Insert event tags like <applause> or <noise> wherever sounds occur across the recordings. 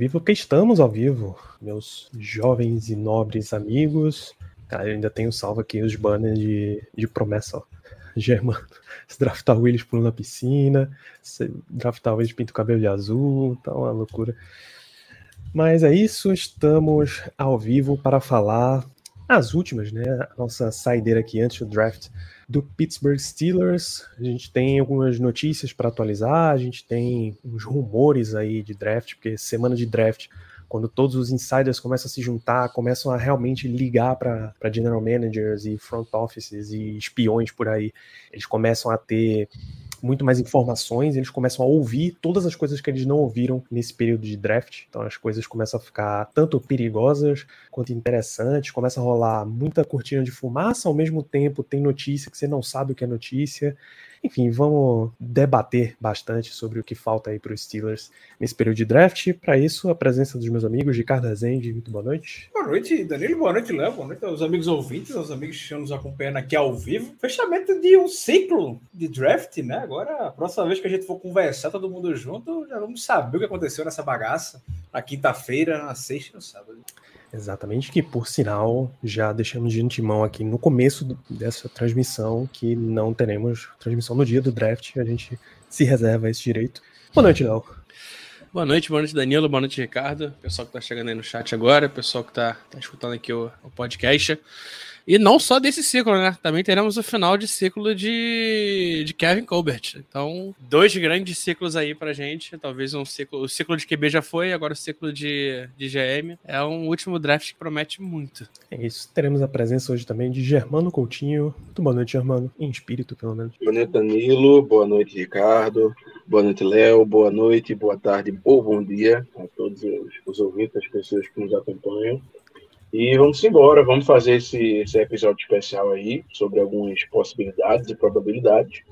vivo, porque estamos ao vivo, meus jovens e nobres amigos. Cara, eu ainda tenho salvo aqui os banners de, de promessa, ó. Germano, se draftar o Willis pulando na piscina, se draftar o Willis pinta o cabelo de azul, tá uma loucura. Mas é isso, estamos ao vivo para falar as últimas, né? A nossa saideira aqui antes do draft do Pittsburgh Steelers. A gente tem algumas notícias para atualizar, a gente tem uns rumores aí de draft, porque semana de draft, quando todos os insiders começam a se juntar, começam a realmente ligar para general managers e front offices e espiões por aí, eles começam a ter muito mais informações, eles começam a ouvir todas as coisas que eles não ouviram nesse período de draft. Então as coisas começam a ficar tanto perigosas quanto interessantes, começa a rolar muita cortina de fumaça, ao mesmo tempo tem notícia que você não sabe o que é notícia. Enfim, vamos debater bastante sobre o que falta aí para os Steelers nesse período de draft. Para isso, a presença dos meus amigos Ricardo Rezende, muito boa noite. Boa noite, Danilo. Boa noite, Léo. Boa noite aos amigos ouvintes, aos amigos que estão nos acompanhando aqui ao vivo. Fechamento de um ciclo de draft, né? Agora, a próxima vez que a gente for conversar todo mundo junto, já vamos saber o que aconteceu nessa bagaça. Na quinta-feira, na sexta e no sábado. Exatamente, que por sinal já deixamos de antemão aqui no começo dessa transmissão que não teremos transmissão no dia do draft, a gente se reserva esse direito. Boa noite, Léo. Boa noite, boa noite, Danilo, boa noite, Ricardo. Pessoal que tá chegando aí no chat agora, pessoal que tá, tá escutando aqui o, o podcast. E não só desse ciclo, né? Também teremos o final de ciclo de, de Kevin Colbert. Então, dois grandes ciclos aí pra gente. Talvez um ciclo. O ciclo de QB já foi, agora o ciclo de, de GM. É um último draft que promete muito. É isso, teremos a presença hoje também de Germano Coutinho. Muito boa noite, Germano. Em espírito, pelo menos. Boa noite, Danilo. Boa noite, Ricardo. Boa noite, Léo. Boa noite, boa tarde ou bom dia a todos os, os ouvintes, as pessoas que nos acompanham. E vamos embora, vamos fazer esse, esse episódio especial aí sobre algumas possibilidades e probabilidades.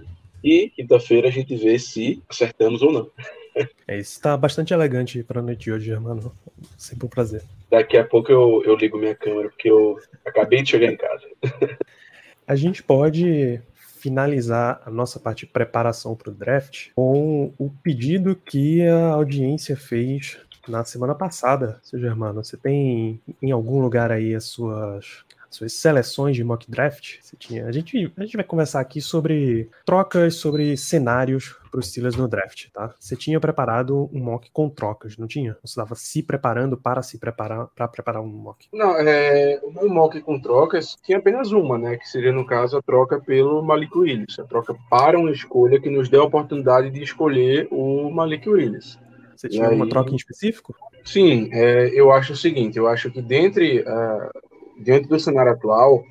E quinta-feira a gente vê se acertamos ou não. É isso, tá bastante elegante para a noite de hoje, Germano. Sempre um prazer. Daqui a pouco eu, eu ligo minha câmera, porque eu acabei de chegar em casa. A gente pode finalizar a nossa parte de preparação para o draft com o pedido que a audiência fez na semana passada, seu Germano. Você tem em algum lugar aí as suas, as suas seleções de mock draft? Você tinha, a, gente, a gente vai conversar aqui sobre trocas, sobre cenários para os Steelers no draft, tá? Você tinha preparado um mock com trocas, não tinha? Você estava se preparando para se preparar para preparar um mock. Não, é, o meu mock com trocas tinha apenas uma, né? Que seria, no caso, a troca pelo Malik Willis. A troca para uma escolha que nos dê a oportunidade de escolher o Malik Willis. Você tinha uma aí? troca em específico? Sim, é, eu acho o seguinte, eu acho que dentre, ah, diante do cenário atual,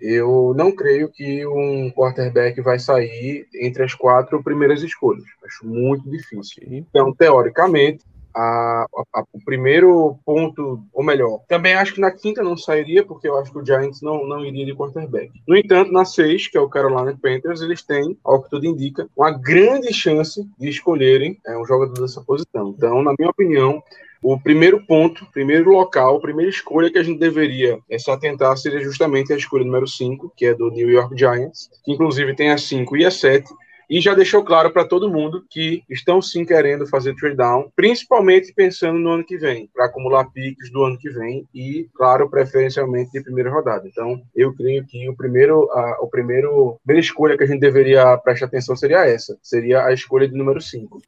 eu não creio que um quarterback vai sair entre as quatro primeiras escolhas. Acho muito difícil. Então, teoricamente, a- a- o primeiro ponto, ou melhor, também acho que na quinta não sairia, porque eu acho que o Giants não, não iria de quarterback. No entanto, na seis, que é o Carolina Panthers, eles têm, ao que tudo indica, uma grande chance de escolherem é, um jogador dessa posição. Então, na minha opinião, o primeiro ponto, primeiro local, a primeira escolha que a gente deveria é, se atentar seria justamente a escolha número 5, que é do New York Giants, que inclusive tem a 5 e a 7, e já deixou claro para todo mundo que estão sim querendo fazer trade down, principalmente pensando no ano que vem, para acumular piques do ano que vem e, claro, preferencialmente de primeira rodada. Então, eu creio que o primeiro, a, o primeiro, a primeira escolha que a gente deveria prestar atenção seria essa, seria a escolha de número 5.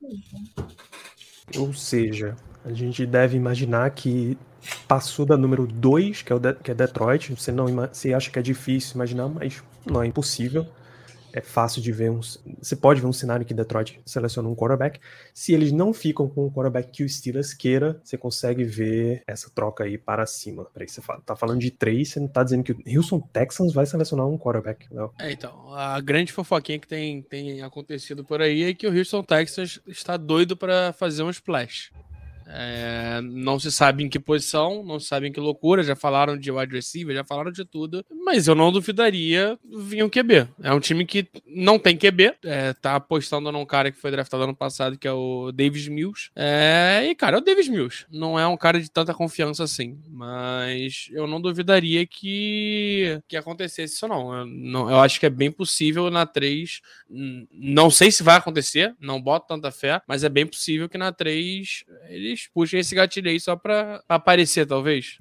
Ou seja, a gente deve imaginar que passou da número 2, que, é que é Detroit. Você, não, você acha que é difícil imaginar, mas não é impossível. É fácil de ver. Um, você pode ver um cenário que Detroit seleciona um quarterback. Se eles não ficam com o quarterback que o Steelers queira, você consegue ver essa troca aí para cima. Peraí, você fala, tá falando de três, você não tá dizendo que o Houston Texans vai selecionar um quarterback. Não. É, então, a grande fofoquinha que tem, tem acontecido por aí é que o Houston Texas está doido para fazer um splash. É, não se sabe em que posição, não se sabe em que loucura. Já falaram de wide receiver, já falaram de tudo. Mas eu não duvidaria vir um QB. É um time que não tem QB, é, tá apostando num cara que foi draftado ano passado, que é o Davis Mills. É, e, cara, é o Davis Mills. Não é um cara de tanta confiança assim. Mas eu não duvidaria que, que acontecesse isso, não. Eu, não. eu acho que é bem possível na 3. Não sei se vai acontecer, não boto tanta fé, mas é bem possível que na 3 eles puxem esse gatilho aí só pra aparecer, talvez.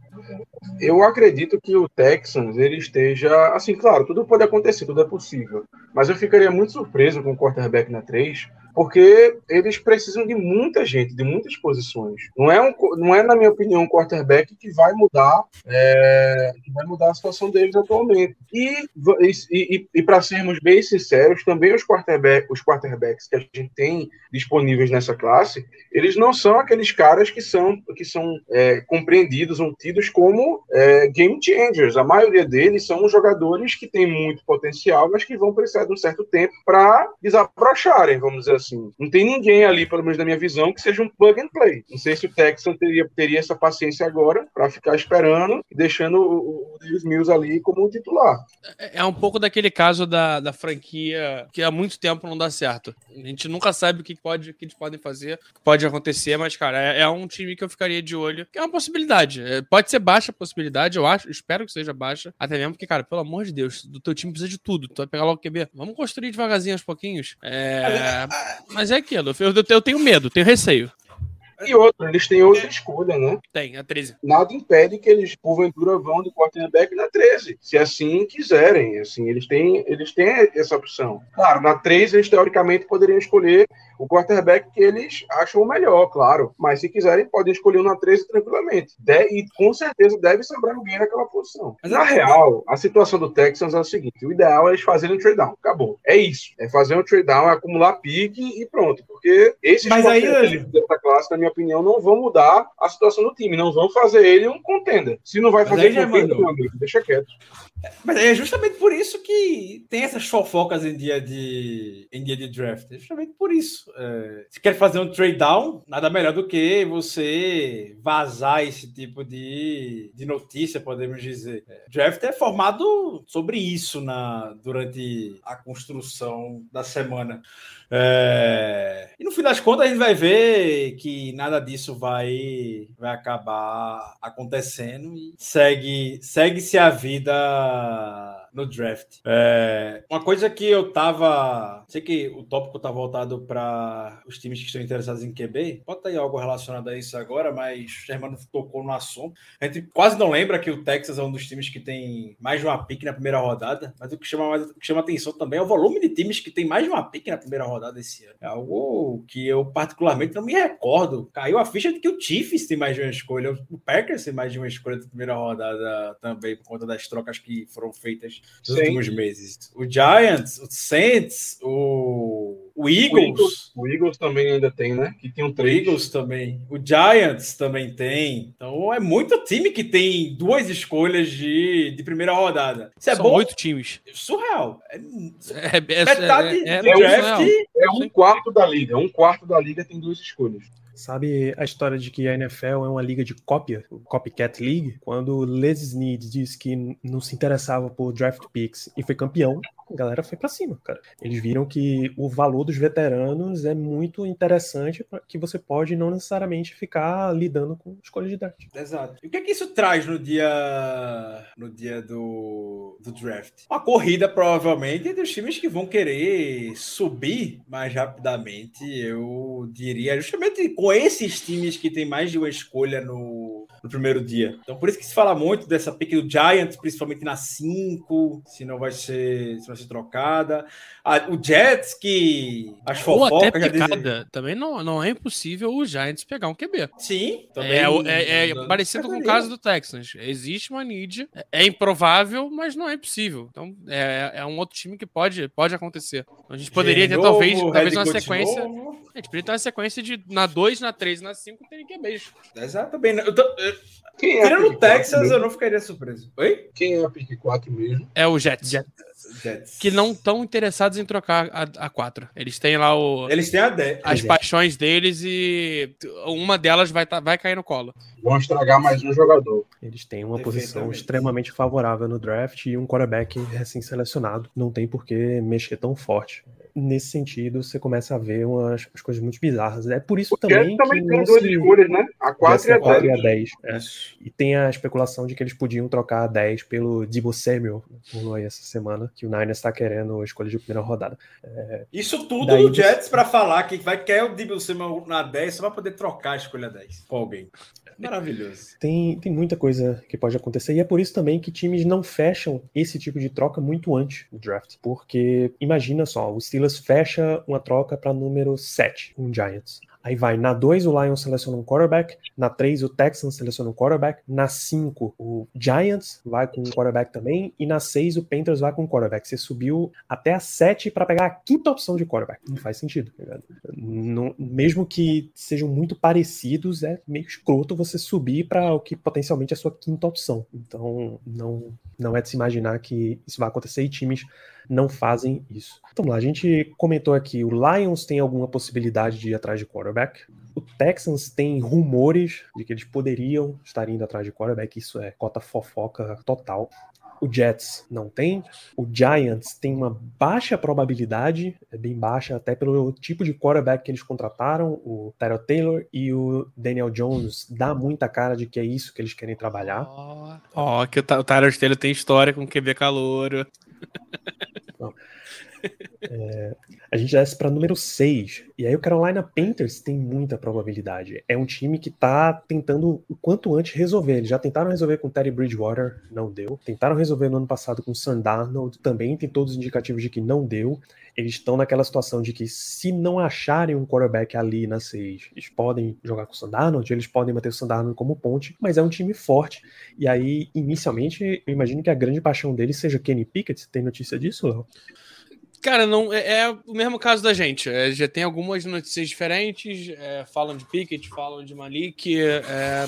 Eu acredito que o Texans ele esteja. Assim, claro, tudo pode acontecer, tudo é possível. Mas eu ficaria muito surpreso com o quarterback na 3, porque eles precisam de muita gente, de muitas posições. Não é, um, não é na minha opinião, um quarterback que vai mudar, é, que vai mudar a situação deles atualmente. E, e, e para sermos bem sinceros, também os, quarterback, os quarterbacks que a gente tem disponíveis nessa classe, eles não são aqueles caras que são, que são é, compreendidos ou tidos como é, game changers. A maioria deles são jogadores que têm muito potencial, mas que vão precisar de um certo tempo para desabrocharem, vamos dizer assim. Não tem ninguém ali, pelo menos na minha visão, que seja um plug and play. Não sei se o Texan teria, teria essa paciência agora para ficar esperando e deixando o, o Davis Mills ali como titular. É, é um pouco daquele caso da, da franquia que há muito tempo não dá certo. A gente nunca sabe o que, pode, o que eles podem fazer, o que pode acontecer, mas, cara, é, é, um time que eu ficaria de olho, que é uma possibilidade. É, pode ser baixa a possibilidade, eu acho, espero que seja baixa, até mesmo porque, cara, pelo amor de Deus, do teu time precisa de tudo. Tu vai pegar logo o QB. Vamos construir devagarzinho aos pouquinhos. É, mas é aquilo, eu, eu tenho medo, tenho receio. E outra, eles têm outra escolha, né? Tem, a 13. Nada impede que eles, porventura, vão de quarterback na 13, se assim quiserem. Assim, eles têm, eles têm essa opção. Claro, na 13 eles teoricamente poderiam escolher o quarterback que eles acham o melhor, claro. Mas se quiserem, podem escolher um na 13 tranquilamente. De, e com certeza deve sobrar alguém naquela posição. Mas na real, a situação do Texans é o seguinte: o ideal é eles fazerem um trade down. Acabou. É isso. É fazer um trade down, é acumular pique e pronto. Porque esses Mas aí, dessa classe, na minha opinião, não vão mudar a situação do time. Não vão fazer ele um contender. Se não vai fazer, aí, meu amigo, deixa quieto. Mas é justamente por isso que tem essas fofocas em dia de, em dia de draft. É justamente por isso. É, se quer fazer um trade down, nada melhor do que você vazar esse tipo de, de notícia, podemos dizer. É, draft é formado sobre isso na, durante a construção da semana. É... E no fim das contas, a gente vai ver que nada disso vai, vai acabar acontecendo e segue, segue-se a vida para no draft. É, uma coisa que eu tava. Sei que o tópico tá voltado para os times que estão interessados em QB. Pode ter algo relacionado a isso agora, mas o Germano tocou no assunto. A gente quase não lembra que o Texas é um dos times que tem mais de uma pique na primeira rodada, mas o que chama, mais, o que chama atenção também é o volume de times que tem mais de uma pique na primeira rodada esse ano. É algo que eu particularmente não me recordo. Caiu a ficha de que o Chiefs tem mais de uma escolha, o Packers tem mais de uma escolha da primeira rodada também, por conta das trocas que foram feitas nos Sim. últimos meses. O Giants, o Saints, o, o Eagles. O Eagles também ainda tem, né? Que tem um O 3. Eagles também. O Giants também tem. Então é muito time que tem duas escolhas de, de primeira rodada. Isso é São bom. oito times. Surreal. É, É, é, metade é, é, do é draft. surreal. É um quarto da liga. Um quarto da liga tem duas escolhas. Sabe a história de que a NFL é uma liga de cópia, o Copycat League? Quando Les Snead disse que não se interessava por draft picks e foi campeão, a galera foi pra cima, cara. Eles viram que o valor dos veteranos é muito interessante, que você pode não necessariamente ficar lidando com escolha de draft. Exato. E o que é que isso traz no dia no dia do, do draft? Uma corrida, provavelmente, entre os times que vão querer subir mais rapidamente, eu diria, justamente com esses times que tem mais de uma escolha no, no primeiro dia. Então, por isso que se fala muito dessa pick do Giants, principalmente na 5, se não vai ser, se vai ser trocada. Ah, o Jets, que as fofocas já dizem... Também não, não é impossível o Giants pegar um QB. Sim, É, o- é- é não- parecido com o caso do Texans. Existe uma need, é- é improvável, mas não é impossível. Então é, é um outro time que pode, pode acontecer. A gente poderia ter talvez, talvez uma sequência. novo. Gente, podia ter uma sequência de na 2, na 3 na 5 tem que beijo. Exato, bem. Eu tô, eu, Quem é a tirando pick o Texas, eu não ficaria surpreso. Oi? Quem é a pick 4 mesmo? É o Jets. Jets. Que não estão interessados em trocar a, a 4. Eles têm lá o, Eles têm a 10. as é. paixões deles e uma delas vai, tá, vai cair no colo. Vão estragar mais um jogador. Eles têm uma posição extremamente favorável no draft e um quarterback recém-selecionado. Não tem por que mexer tão forte. Nesse sentido, você começa a ver umas, umas coisas muito bizarras. É por isso O Jets também, também que tem duas se... escolhas, né? A 4 e a Jets é 4 e 10. a 10. é. E tem a especulação de que eles podiam trocar a 10 pelo Debo Samuel, rolou aí essa semana, que o Niners está querendo a escolha de primeira rodada. Isso tudo Daí no você- Jets pra falar que vai querer o Debo Samuel na 10 só pra poder trocar a escolha 10 com alguém. Maravilhoso. Tem, tem muita coisa que pode acontecer, e é por isso também que times não fecham esse tipo de troca muito antes do draft. Porque imagina só, o Steelers fecha uma troca para número 7, um Giants. Aí vai, na 2 o Lions seleciona um quarterback, na 3 o Texans seleciona um quarterback, na 5 o Giants vai com um quarterback também, e na 6 o Panthers vai com um quarterback. Você subiu até a 7 para pegar a quinta opção de quarterback. Não faz sentido, tá mesmo que sejam muito parecidos, é meio escroto você subir para o que potencialmente é a sua quinta opção. Então, não, não é de se imaginar que isso vai acontecer e times não fazem isso. Então, lá, a gente comentou aqui, o Lions tem alguma possibilidade de ir atrás de quarterback. O Texans tem rumores de que eles poderiam estar indo atrás de quarterback, isso é cota fofoca total. O Jets não tem. O Giants tem uma baixa probabilidade, é bem baixa, até pelo tipo de quarterback que eles contrataram. O Tyrell Taylor e o Daniel Jones dá muita cara de que é isso que eles querem trabalhar. Ó, ó, que o o Tyler Taylor tem história com QB calouro. A gente desce para número 6. E aí o Carolina Panthers tem muita probabilidade. É um time que tá tentando o quanto antes resolver. Eles já tentaram resolver com o Teddy Bridgewater, não deu. Tentaram resolver no ano passado com Sam Darnold, também tem todos os indicativos de que não deu. Eles estão naquela situação de que se não acharem um quarterback ali na 6, eles podem jogar com o Sam Darnold, eles podem manter o Sam Darnold como ponte, mas é um time forte. E aí, inicialmente, eu imagino que a grande paixão deles seja Kenny Pickett. Tem notícia disso, Léo? Cara, não é, é o mesmo caso da gente. É, já tem algumas notícias diferentes. é, falam de Pickett, falam de Malik. é,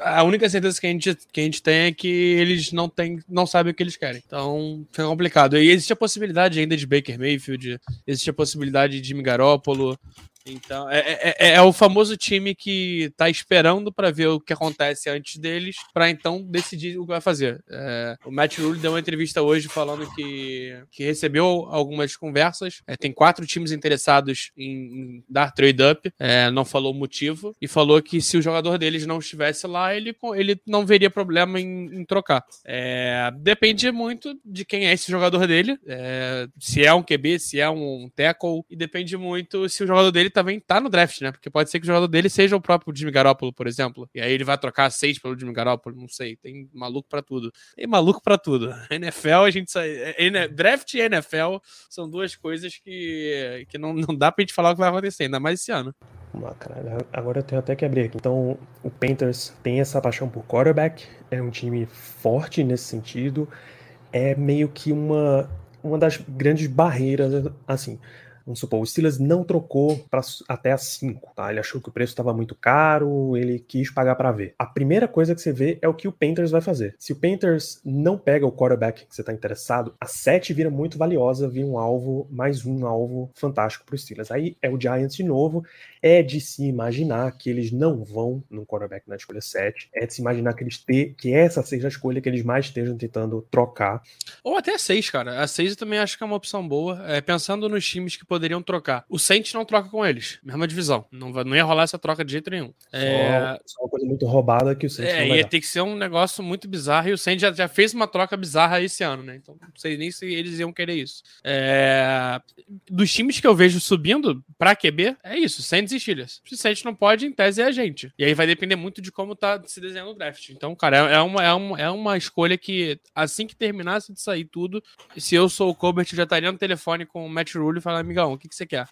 a única certeza que a, gente, que a gente tem é que eles não, tem, não sabem o que eles querem. Então fica complicado. E existe a possibilidade ainda de Baker Mayfield, existe a possibilidade de Jimmy Garoppolo. Então, é, é- é- é o famoso time que tá esperando para ver o que acontece antes deles, para então decidir o que vai fazer. É, o Matt Rule deu uma entrevista hoje falando que, que recebeu algumas conversas. É, tem quatro times interessados em, em dar trade-up, é, não falou o motivo, e falou que se o jogador deles não estivesse lá, ele, ele não veria problema em, em trocar. É, depende muito de quem é esse jogador dele, é, se é um QB, se é um tackle, e depende muito se o jogador dele também tá no draft, né? Porque pode ser que o jogador dele seja o próprio Jimmy Garoppolo, por exemplo. E aí ele vai trocar seis pelo Jimmy Garoppolo, não sei. Tem maluco pra tudo. Tem maluco pra tudo. <laughs> NFL, a gente sai. é, Draft e NFL são duas coisas que, que não, não dá pra gente falar o que vai acontecer, ainda mais esse ano. Caralho. Agora eu tenho até que abrir aqui. Então, o Panthers tem essa paixão por quarterback, é um time forte nesse sentido, é meio que uma, uma das grandes barreiras, assim. Vamos supor, o Steelers não trocou pra, até a 5, tá? Ele achou que o preço estava muito caro, ele quis pagar para ver. A primeira coisa que você vê é o que o Panthers vai fazer. Se o Panthers não pega o quarterback que você está interessado, a 7 vira muito valiosa, vira um alvo, mais um alvo fantástico para os Steelers. Aí é o Giants de novo, é de se imaginar que eles não vão num quarterback na escolha 7, é de se imaginar que eles ter, que essa seja a escolha que eles mais estejam tentando trocar. Ou até a 6, cara. A 6 eu também acho que é uma opção boa. É, pensando nos times que poderiam trocar. O Saints não troca com eles. Mesma divisão. Não, vai, não ia rolar essa troca de jeito nenhum. É, Só, só uma coisa muito roubada que o Saints É, não vai ia dar. ter que ser um negócio muito bizarro. E o Saints já, já fez uma troca bizarra esse ano, né? Então não sei nem se eles iam querer isso. É, Dos times que eu vejo subindo pra QB, é isso: Saints e Steelers. Se o Saints não pode, em tese é a gente. E aí vai depender muito de como tá se desenhando o draft. Então, cara, é, é uma, é, uma, é uma escolha que assim que terminasse de sair tudo, se eu sou o Colbert, eu já estaria no telefone com o Matt Rule e falar, amigão, o que, que você quer?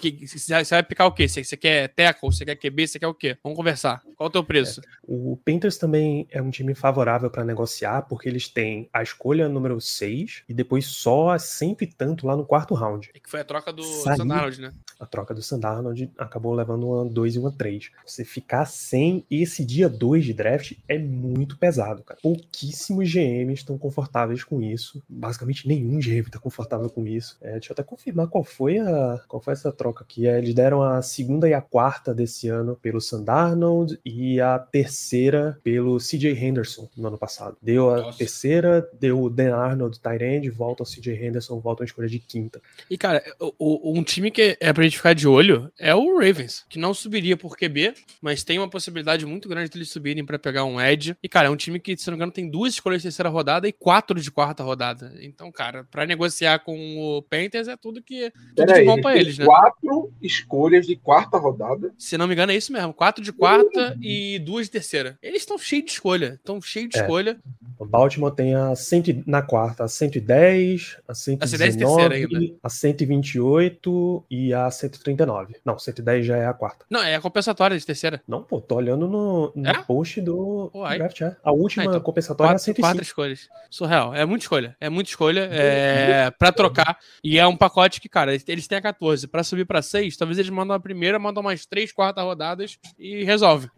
Que- Você vai picar o quê? Você você quer tackle? Você quer QB? Você quer o quê? Vamos conversar. Qual o teu preço? O Panthers também é um time favorável para negociar, porque eles têm a escolha número 6 e depois só a cento e tanto lá no quarto round. É que foi a troca do Saiu. Sandarnold, né? A troca do Sandarnold acabou levando uma 2 e uma 3. Você ficar sem esse dia 2 de draft é muito pesado, cara. Pouquíssimos GMs estão confortáveis com isso. Basicamente nenhum GM está confortável com isso. É, deixa eu até confirmar qual foi a qual foi essa troca aqui. É, eles deram a segunda e a quarta desse ano pelo Sandarnold e a terceira pelo CJ Henderson no ano passado. Deu a Nossa. terceira, deu o Dan Arnold, Tyrande, volta o CJ Henderson, volta uma escolha de quinta. E, cara, o- o- um time que é pra gente ficar de olho é o Ravens, que não subiria por QB, mas tem uma possibilidade muito grande de eles subirem pra pegar um Edge. E, cara, é um time que, se não me engano, tem duas escolhas de terceira rodada e quatro de quarta rodada. Então, cara, pra negociar com o Panthers é tudo que tudo de Peraí, bom pra tem eles, né? quatro escolhas de quarta rodada. Se não me engano, é isso mesmo. Quatro de quarta e duas de terceira. Eles estão cheios de escolha. Estão cheios de É. escolha. O Baltimore tem a 100, na quarta a 110, a 110 119, terceira ainda. a 128 e a 139. Não, 110 já é a quarta. Não, é a compensatória de terceira. Não, pô, tô olhando no, no É? post do aí- draft, é. A última Ah, então, compensatória é a Quatro, 105. quatro escolhas. Surreal. É muita escolha. É muita escolha é, pra trocar. E é um pacote que, cara, eles têm a 14. Pra subir pra 6, talvez eles mandam a primeira, mandam mais três, quarta rodadas e resolve.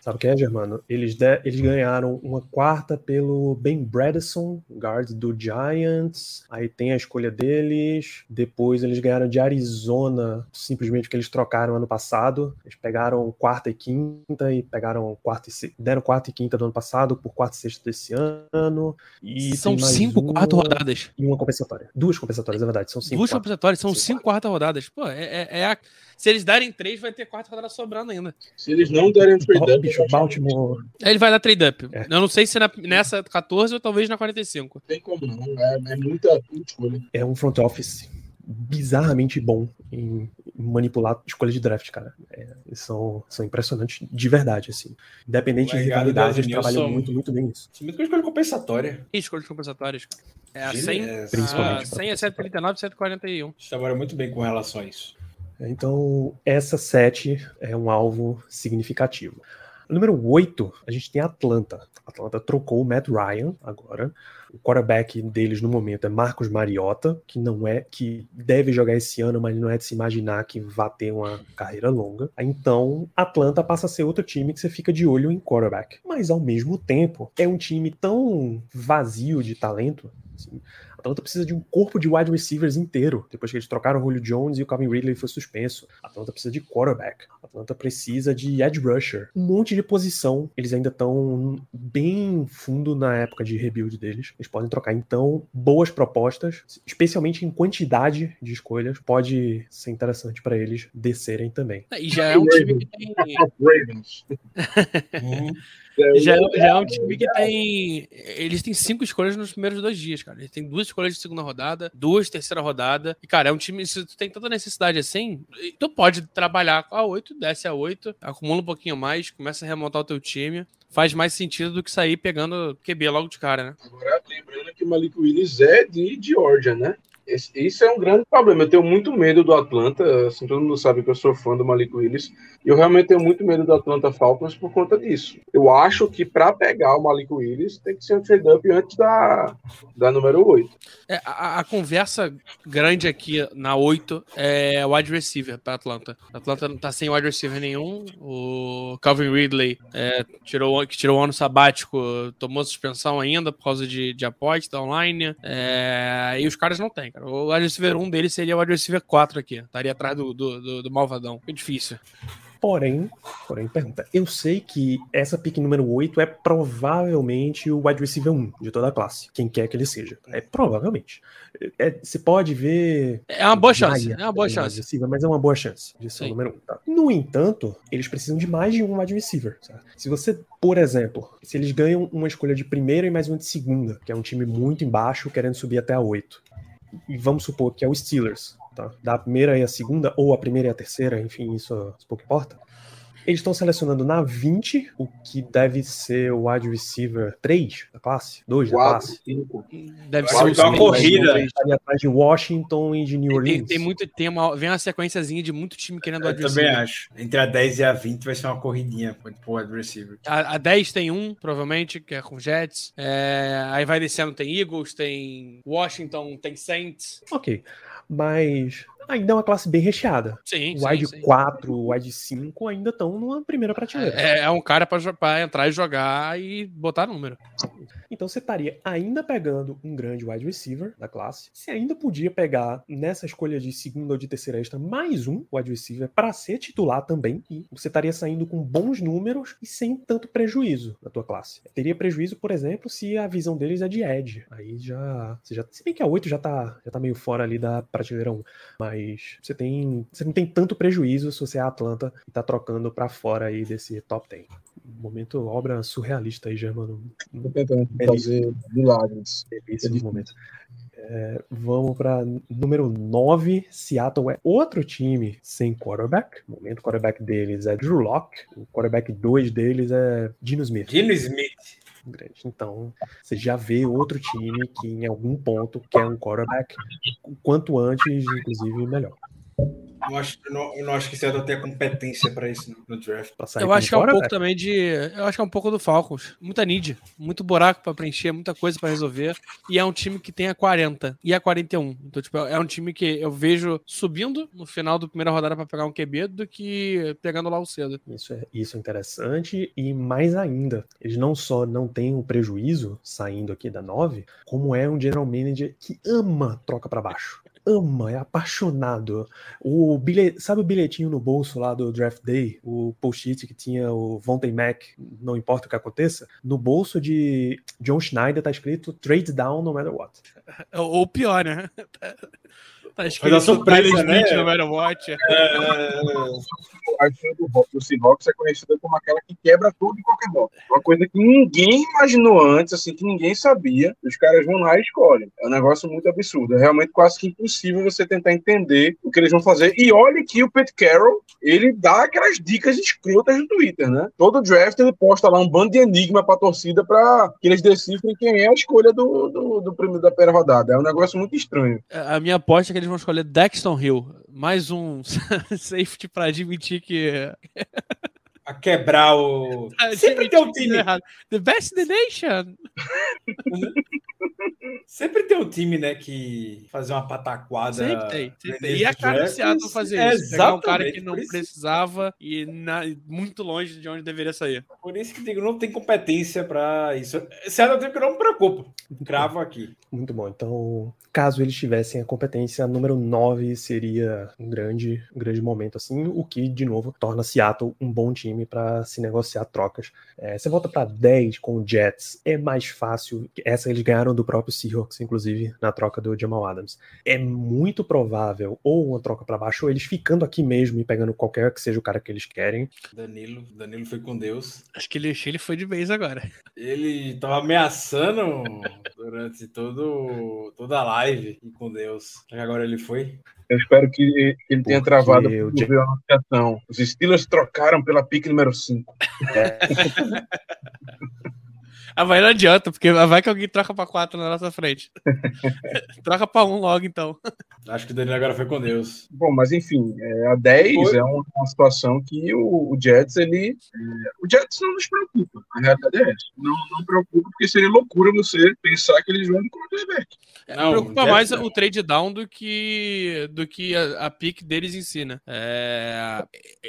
Sabe o que é, Germano? Eles, de- eles ganharam uma quarta pelo Ben Bredesen, guard do Giants. Aí tem a escolha deles. Depois eles ganharam de Arizona, simplesmente porque eles trocaram ano passado. Eles pegaram quarta e quinta e pegaram quarta e se- deram quarta e quinta do ano passado por quarta e sexta desse ano. E são cinco, uma quatro rodadas. E uma compensatória. Duas compensatórias, é verdade. São cinco. Duas compensatórias, são Cinco, cinco quarta rodadas. Pô, é, é- é a- Se eles darem três, vai ter quarta rodada sobrando ainda. Se eles não derem trade Ba- up, Bicho, Baltimore. Aí Ele vai dar trade up. É. Eu não sei se na- nessa 14 ou talvez na 45. não tem como não. É, é muita, muita escolha. é um front office bizarramente bom em manipular escolha de draft, cara. É, eles são, são impressionantes de verdade, assim. Independente de rivalidade, eles trabalham Nilson. muito, muito bem nisso. Isso mesmo que eu escolho compensatória. E escolhas compensatórias, cara. É a Genial. 100, É, a principalmente. 100 é 139 141. Eles trabalham muito bem com relação a isso. Então, essa 7 é um alvo significativo. Número 8, a gente tem Atlanta. Atlanta trocou o Matt Ryan agora. O quarterback deles no momento é Marcos Mariota, que não é que deve jogar esse ano, mas não é de se imaginar que vá ter uma carreira longa. Então, Atlanta passa a ser outro time que você fica de olho em quarterback. Mas ao mesmo tempo, é um time tão vazio de talento. assim, Atlanta precisa de um corpo de wide receivers inteiro. Depois que eles trocaram o Julio Jones e o Calvin Ridley foi suspenso. Atlanta precisa de quarterback. Atlanta precisa de edge rusher. Um monte de posição. Eles ainda estão bem fundo na época de rebuild deles. Eles podem trocar. Então, boas propostas, especialmente em quantidade de escolhas, pode ser interessante para eles descerem também. E já é um time que tem. <laughs> Ravens. <laughs> Já, já é um time que tem. Eles têm cinco escolhas nos primeiros dois dias, cara. Eles têm duas escolhas de segunda rodada, duas de terceira rodada. E, cara, é um time. Se tu tem tanta necessidade assim, tu pode trabalhar com a 8, desce a 8, acumula um pouquinho mais, começa a remontar o teu time. Faz mais sentido do que sair pegando QB logo de cara, né? Agora, lembrando que o Malik Willis é de Georgia, né? Esse- Isso é um grande problema. Eu tenho muito medo do Atlanta. Assim, todo mundo sabe que eu sou fã do Malik Willis. E eu realmente tenho muito medo do Atlanta Falcons por conta disso. Eu acho que para pegar o Malik Willis tem que ser um trade-up antes da, da número 8. É, a, a conversa grande aqui na 8 é wide receiver para Atlanta. Atlanta não tá sem wide receiver nenhum. O Calvin Ridley é, tirou, que tirou o ano sabático, tomou suspensão ainda por causa de, de aposta online. É, e os caras não têm, cara. O wide receiver 1 dele seria o wide receiver 4 aqui. Estaria atrás do, do, do, do Malvadão. É difícil. Porém, porém, pergunta. Eu sei que essa pick número 8 é provavelmente o wide receiver 1 de toda a classe. Quem quer que ele seja. É provavelmente. É, você pode ver. É uma boa chance. Maia É uma boa chance. receiver, mas é uma boa chance de ser o Sim. número 1. Tá? No entanto, eles precisam de mais de um wide receiver. Se você, por exemplo, se eles ganham uma escolha de primeira e mais uma de segunda, que é um time muito embaixo querendo subir até a 8. E vamos supor que é o Steelers. Tá? Da primeira e a segunda, ou a primeira e a terceira, enfim, isso, pouco importa. Eles estão selecionando na 20, o que deve ser o wide receiver 3 da classe? Dois da Quatro, classe? cinco. Deve Eu ser uma seis. corrida. Estaria atrás de Washington e de New Tem, Orleans. tem muito, tem uma, vem uma sequenciazinha de muito time querendo Eu wide também receiver. acho. Entre a 10 e a 20 vai ser uma corridinha pro wide receiver. A, a 10 tem um, provavelmente, que é com Jets. É, aí vai descendo, tem Eagles, tem Washington, tem Saints. Ok. Mas ainda é uma classe bem recheada. Sim, O wide sim, sim. 4, o wide 5 ainda estão numa primeira prateleira. É, é um cara pra entrar e jogar e botar número. Então você estaria ainda pegando um grande wide receiver da classe. Você ainda podia pegar nessa escolha de segunda ou de terceira extra mais um wide receiver para ser titular também. E você estaria saindo com bons números e sem tanto prejuízo na tua classe. Teria prejuízo, por exemplo, se a visão deles é de edge. Aí já, você já se bem que a 8 já tá, já tá meio fora ali da prateleira 1, mas você tem, você não tem tanto prejuízo se você é Atlanta e tá trocando para fora aí desse top 10. Momento obra surrealista aí, Germano. Tô tentando fazer milagres. Belíssimo momento. É, vamos para número 9. Seattle é outro time sem quarterback. O momento quarterback deles é Drew Locke. O quarterback 2 deles é Dino Smith. Dino Smith. Grande. Então, você já vê outro time que em algum ponto quer um quarterback. O quanto antes, inclusive, melhor. Eu, acho, eu, não, eu não acho que Seattle tenha competência pra isso no, no draft. Pra sair Eu acho que é um pouco também de. Eu acho que é um pouco do Falcons. Muita need, muito buraco pra preencher, muita coisa pra resolver. E é um time que tem a 40 e a 41. Então, tipo, é um time que eu vejo subindo no final da primeira rodada pra pegar um QB do que pegando lá o cedo. Isso é, isso é interessante e mais ainda, eles não só não têm um prejuízo saindo aqui da 9, como é um general manager que ama troca para baixo. Ama, é apaixonado. O sabe o bilhetinho no bolso lá do draft day, o post-it que tinha o Vontae Mac, não importa o que aconteça? No bolso de John Schneider tá escrito trade down no matter what. Ou pior, né? Tá escrito da surpresa, Tyler né? Smith no Matter What. A história do, do Seahawks é conhecida como aquela que quebra tudo e qualquer modo. Uma coisa que ninguém imaginou antes, assim, que ninguém sabia. Os caras vão lá e escolhem. É um negócio muito absurdo. É realmente quase que impossível você tentar entender o que eles vão fazer. E olha que o Pete Carroll, ele dá aquelas dicas escrotas no Twitter, né? Todo draft ele posta lá um bando de enigma pra torcida pra que eles decifrem quem é a escolha do, do, do primeiro da primeira rodada. É um negócio muito estranho. A minha aposta é que eles vão escolher Dexton Hill. Mais um <laughs> safety pra admitir que. A quebrar o. <laughs> Sempre tem um time. The best in the nation. <laughs> Sempre tem um time, né, que fazer uma pataquada. Sempre tem. Sempre tem. E a cara do Seattle fazer é isso. Pegar um cara que não isso- precisava e na- muito longe de onde deveria sair. Por isso que digo, não tem competência pra isso. Seattle tem que não me preocupa. Cravo aqui. Muito bom. Então, caso eles tivessem a competência, a número 9 seria um grande, um grande momento, assim, o que, de novo, torna Seattle um bom time para se negociar trocas. É, você volta para 10 com o Jets, é mais fácil. Essa eles ganharam do próprio Seahawks, inclusive, na troca do Jamal Adams. É muito provável, ou uma troca para baixo, ou eles ficando aqui mesmo e pegando qualquer que seja o cara que eles querem. Danilo, Danilo foi com Deus. Acho que ele, ele foi de vez agora. Ele tava ameaçando durante todo, toda a live e com Deus. Agora ele foi. Eu espero que ele tenha Porque travado o por ver a anunciação. Os Steelers trocaram pela pick número 5. <laughs> Ah, vai não adianta, porque vai que alguém troca pra 4 na nossa frente. <laughs> troca pra 1 logo, então. Acho que o Danilo agora foi com Deus. Bom, mas enfim, é, a 10 Foi. é uma, situação que o, o Jets, ele. é, o Jets não nos preocupa. A realidade é essa. Não, não preocupa, porque seria loucura você pensar que eles vão de quarterback. Não, Preocupa mais ser. o trade down do que, do que a, a pick deles ensina. É,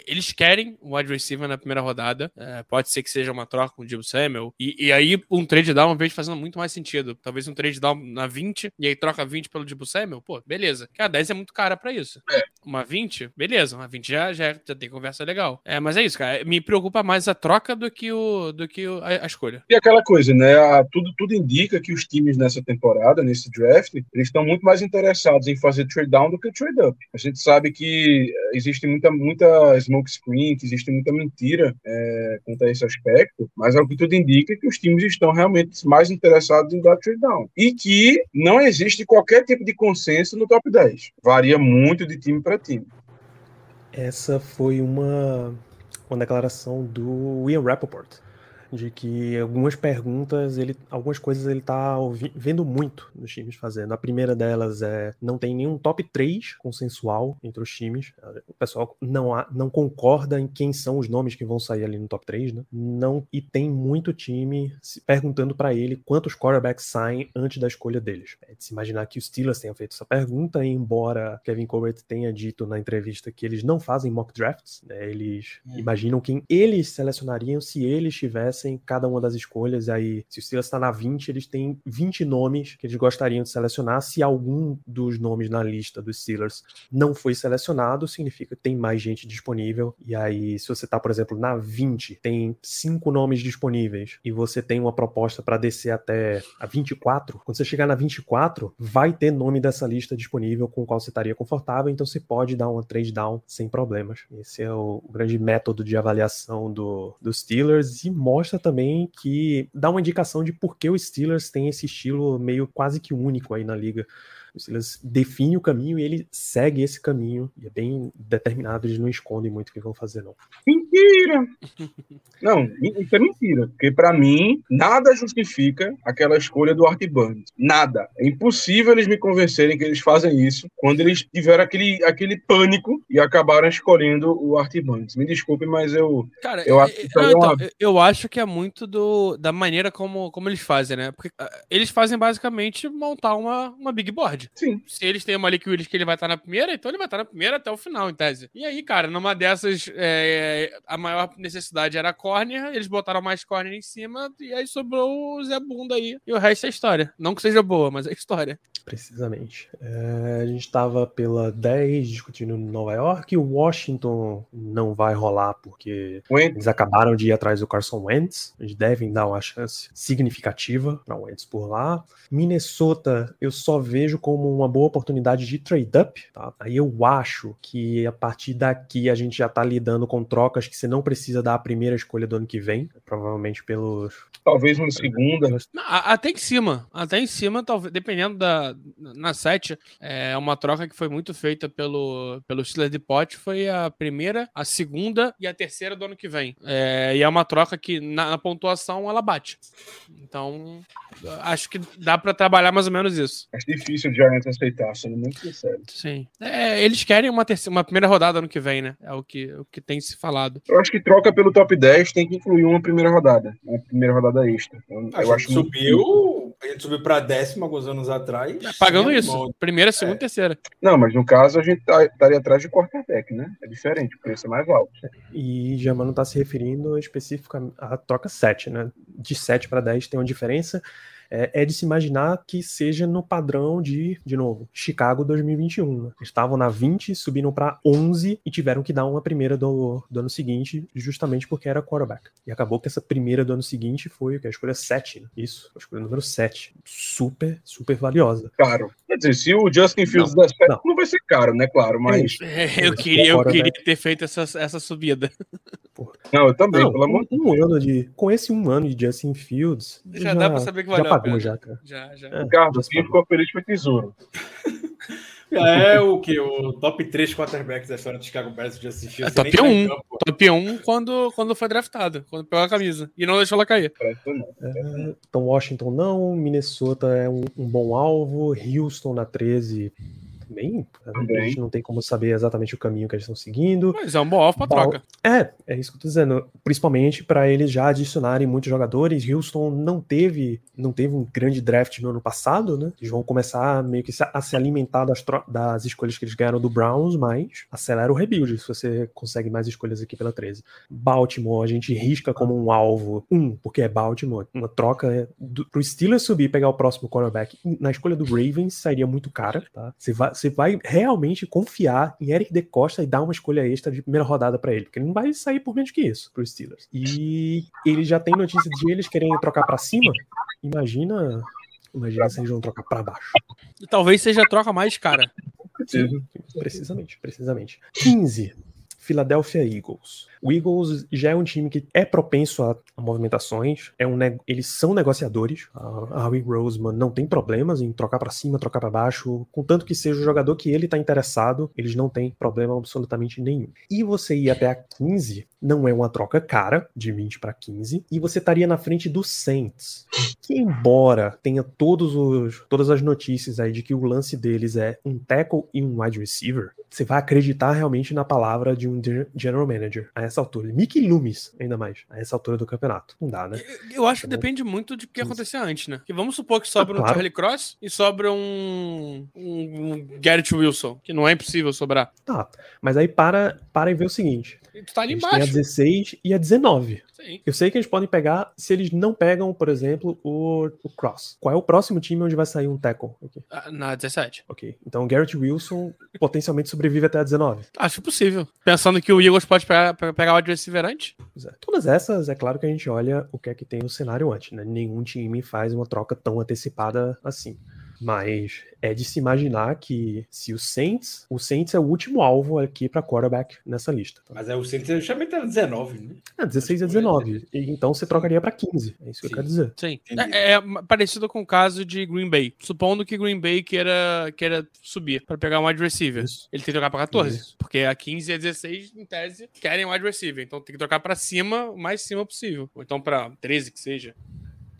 eles querem o wide receiver na primeira rodada. É, pode ser que seja uma troca com o Jim Samuel. E, e aí um trade down vejo fazendo muito mais sentido. Talvez um trade down na 20 e aí troca 20 pelo Jim Samuel. Pô, beleza. Porque a 10 é muito cara pra isso. Uma 20, beleza. Uma 20 já, já, já tem conversa legal. É, mas é isso, cara. Me preocupa mais a troca do que, o, do que o- a, a escolha. E aquela coisa, né? a- tudo, tudo indica que os times nessa temporada, nesse draft, eles estão muito mais interessados em fazer trade down do que trade up. A gente sabe que eh, existe muita, muita smoke screen, que existe muita mentira é, quanto a esse aspecto, mas ao que tudo indica que os times estão realmente mais interessados em down. E que não existe qualquer tipo de consenso no top 10. Varia muito de time para time. Essa foi uma, uma declaração do Ian Rappaport. De que algumas perguntas, ele, algumas coisas ele tá ouvi- vendo muito nos times fazendo. A primeira delas é não tem nenhum top 3 consensual entre os times. O pessoal não, há- não concorda em quem são os nomes que vão sair ali no top 3, né? Não, e tem muito time se perguntando para ele quantos quarterbacks saem antes da escolha deles. É de se imaginar que os Steelers tenham feito essa pergunta, embora Kevin Colbert tenha dito na entrevista que eles não fazem mock drafts, né? Eles imaginam quem eles selecionariam se eles tivessem cada uma das escolhas. Aí, se o Steelers está na 20, eles têm 20 nomes que eles gostariam de selecionar. Se algum dos nomes na lista dos Steelers não foi selecionado, significa que tem mais gente disponível. E aí, se você tá, por exemplo, na 20, tem cinco nomes disponíveis e você tem uma proposta para descer até a 24, quando você chegar na 24, vai ter nome dessa lista disponível com o qual você estaria confortável, então você pode dar uma trade down sem problemas. Esse é o, grande método de avaliação do, dos Steelers e mostra também que dá uma indicação de por que os Steelers têm esse estilo meio quase que único aí na liga. Os Steelers definem o caminho e ele segue esse caminho e é bem determinado, eles não escondem muito o que vão fazer não. Mentira! <laughs> Não, isso é mentira. Porque pra mim, nada justifica aquela escolha do Art Burns. Nada. É impossível eles me convencerem que eles fazem isso quando eles tiveram aquele, aquele pânico e acabaram escolhendo o Art Burns. Me desculpe, mas eu. Cara, Eu acho é- que isso aí não, é uma- então, eu acho que é muito do, da maneira como, como eles fazem, né? Porque ah, eles fazem basicamente montar uma, uma big board. Sim. Se eles têm uma Malik Willis que ele vai estar na primeira, então ele vai estar na primeira até o final, em tese. E aí, cara, numa dessas, é, a maior necessidade era a corner, eles botaram mais corner em cima, e aí sobrou o Zé Bunda aí. E o resto é história. Não que seja boa, mas é história. Precisamente. É, a gente estava pela 10 discutindo em Nova York. O Washington não vai rolar porque Wentz, eles acabaram de ir atrás do Carson Wentz. Eles devem dar uma chance significativa para o Wentz por lá. Minnesota eu só vejo como uma boa oportunidade de trade up. Tá? Aí eu acho que a partir daqui a gente já está lidando com trocas que você não precisa dar a primeira escolha do ano que vem. Provavelmente pelos. talvez uma segunda. Até em cima. Até em cima, talvez, dependendo da. Na 7, é uma troca que foi muito feita pelo, pelo Steelers de Pot. Foi a primeira, a segunda e a terceira do ano que vem. É, e é uma troca que na, na pontuação ela bate. Então, acho que dá pra trabalhar mais ou menos isso. Acho difícil o Giants aceitar, sendo muito sincero. Sim. É, eles querem uma, terceira, uma primeira rodada ano que vem, né? É o que, o que tem se falado. Eu acho que troca pelo top 10 tem que incluir uma primeira rodada. Uma primeira rodada extra. Eu, A eu gente acho muito subiu, a gente subiu pra décima alguns anos atrás. É, Pagando Sem isso. mão. Primeira, segunda, terceira. Não, mas no caso a gente tá- estaria atrás de quarterback, né? É diferente, o preço é mais alto. E Germano está se referindo especificamente à troca 7, né? De 7 para 10 tem uma diferença. É, é de se imaginar que seja no padrão de, de novo, Chicago 2021. Né? Estavam na 20, subiram para 11 e tiveram que dar uma primeira do, do ano seguinte, justamente porque era quarterback. E acabou que essa primeira do ano seguinte foi o que? A escolha 7. Né? Isso, a escolha número 7. Super, super valiosa. Caro. Quer dizer, se o Justin Fields der certo, não. não. vai ser caro, né? Claro, mas. É, eu, queria, eu quarterback- queria ter feito essa, essa subida. Não, eu também, Não, pelo amor um, um ano de. Com esse um ano de Justin Fields. Já dá pra saber que valeu Já a pagou, já, cara. Já, já. É, Ricardo, já pagou. ficou feliz foi tesouro. <laughs> É o que? O top 3 quarterbacks da história do Chicago Bears de assistir. É top 1. Top 1 quando, quando foi draftado, quando pegou a camisa. E não deixou ela cair. Não. Então, Washington não, Minnesota é um, um bom alvo, Houston na 13 também. A Também. gente não tem como saber exatamente o caminho que eles estão seguindo. Mas é um bom alvo pra Bal- troca. É, é isso que eu tô dizendo. Principalmente para eles já adicionarem muitos jogadores. Houston não teve, não teve um grande draft no ano passado, né? Eles vão começar meio que a se alimentar das, tro- das escolhas que eles ganharam do Browns, mas acelera o rebuild se você consegue mais escolhas aqui pela 13. Baltimore, a gente risca como um alvo, um, porque é Baltimore, uma troca é, do, pro Steelers subir e pegar o próximo cornerback na escolha do Ravens sairia muito cara, tá? Você vai, você vai realmente confiar em Eric De Costa e dar uma escolha extra de primeira rodada pra ele, porque ele não vai sair por menos que isso pro Steelers. E ele já tem notícia de eles querem trocar pra cima. Imagina, imagina se eles vão trocar pra baixo. E talvez seja a troca mais cara. Certeza. Precisamente, precisamente. 15. Philadelphia Eagles. O Eagles já é um time que é propenso a, a movimentações, é um eles são negociadores. A Howie Roseman não tem problemas em trocar pra cima, trocar pra baixo, contanto que seja o jogador que ele tá interessado, eles não têm problema absolutamente nenhum. E você ir até a 15 não é uma troca cara, de 20 para 15, e você estaria na frente do Saints, que embora tenha todos os, todas as notícias aí de que o lance deles é um tackle e um wide receiver, você vai acreditar realmente na palavra de um ge- general manager a essa altura. Mickey Loomis, ainda mais, a essa altura do campeonato. Não dá, né? Eu acho que Tá bom. depende muito de que acontecer antes, né? Que vamos supor que sobra Ah, um claro. Charlie Cross e sobra um, um, um Garrett Wilson, que não é impossível sobrar. Tá, mas aí para, para e vê o seguinte. E tu tá ali Eles têm a embaixo. 16 e a 19. Sim. Eu sei que eles podem pegar, se eles não pegam, por exemplo, o, o Cross. Qual é o próximo time onde vai sair um tackle? Ok, Ah, Na 17. ok. Então o Garrett Wilson potencialmente sobrevive até a 19. Acho possível. Pensando que o Eagles pode pegar, pe- pegar o receiver antes. É. Todas essas, é claro que a gente olha o que é que tem no cenário antes, né? Nenhum time faz uma troca tão antecipada assim. Mas é de se imaginar que se o Saints, o Saints é o último alvo aqui para quarterback nessa lista. tá? Mas é o Saints justamente era 19, né? É, 16 a 19. E então você trocaria para 15. É isso que eu Sim. quero dizer. Sim. É, é parecido com o caso de Green Bay. Supondo que Green Bay queira, queira subir para pegar um wide receiver. Isso. Ele tem que trocar pra 14. Isso. Porque a 15 e a 16, em tese, querem wide receiver. Então tem que trocar pra cima, o mais cima possível. Ou então pra 13, que seja.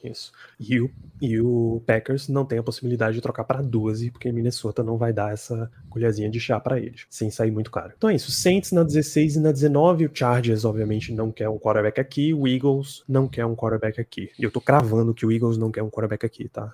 Isso. E o, e o Packers não tem a possibilidade de trocar para 12, porque Minnesota não vai dar essa colherzinha de chá para eles, sem sair muito caro. Então é isso. Saints na 16 e na 19. O Chargers, obviamente, não quer um quarterback aqui. O Eagles não quer um quarterback aqui. E eu tô cravando que o Eagles não quer um quarterback aqui, tá?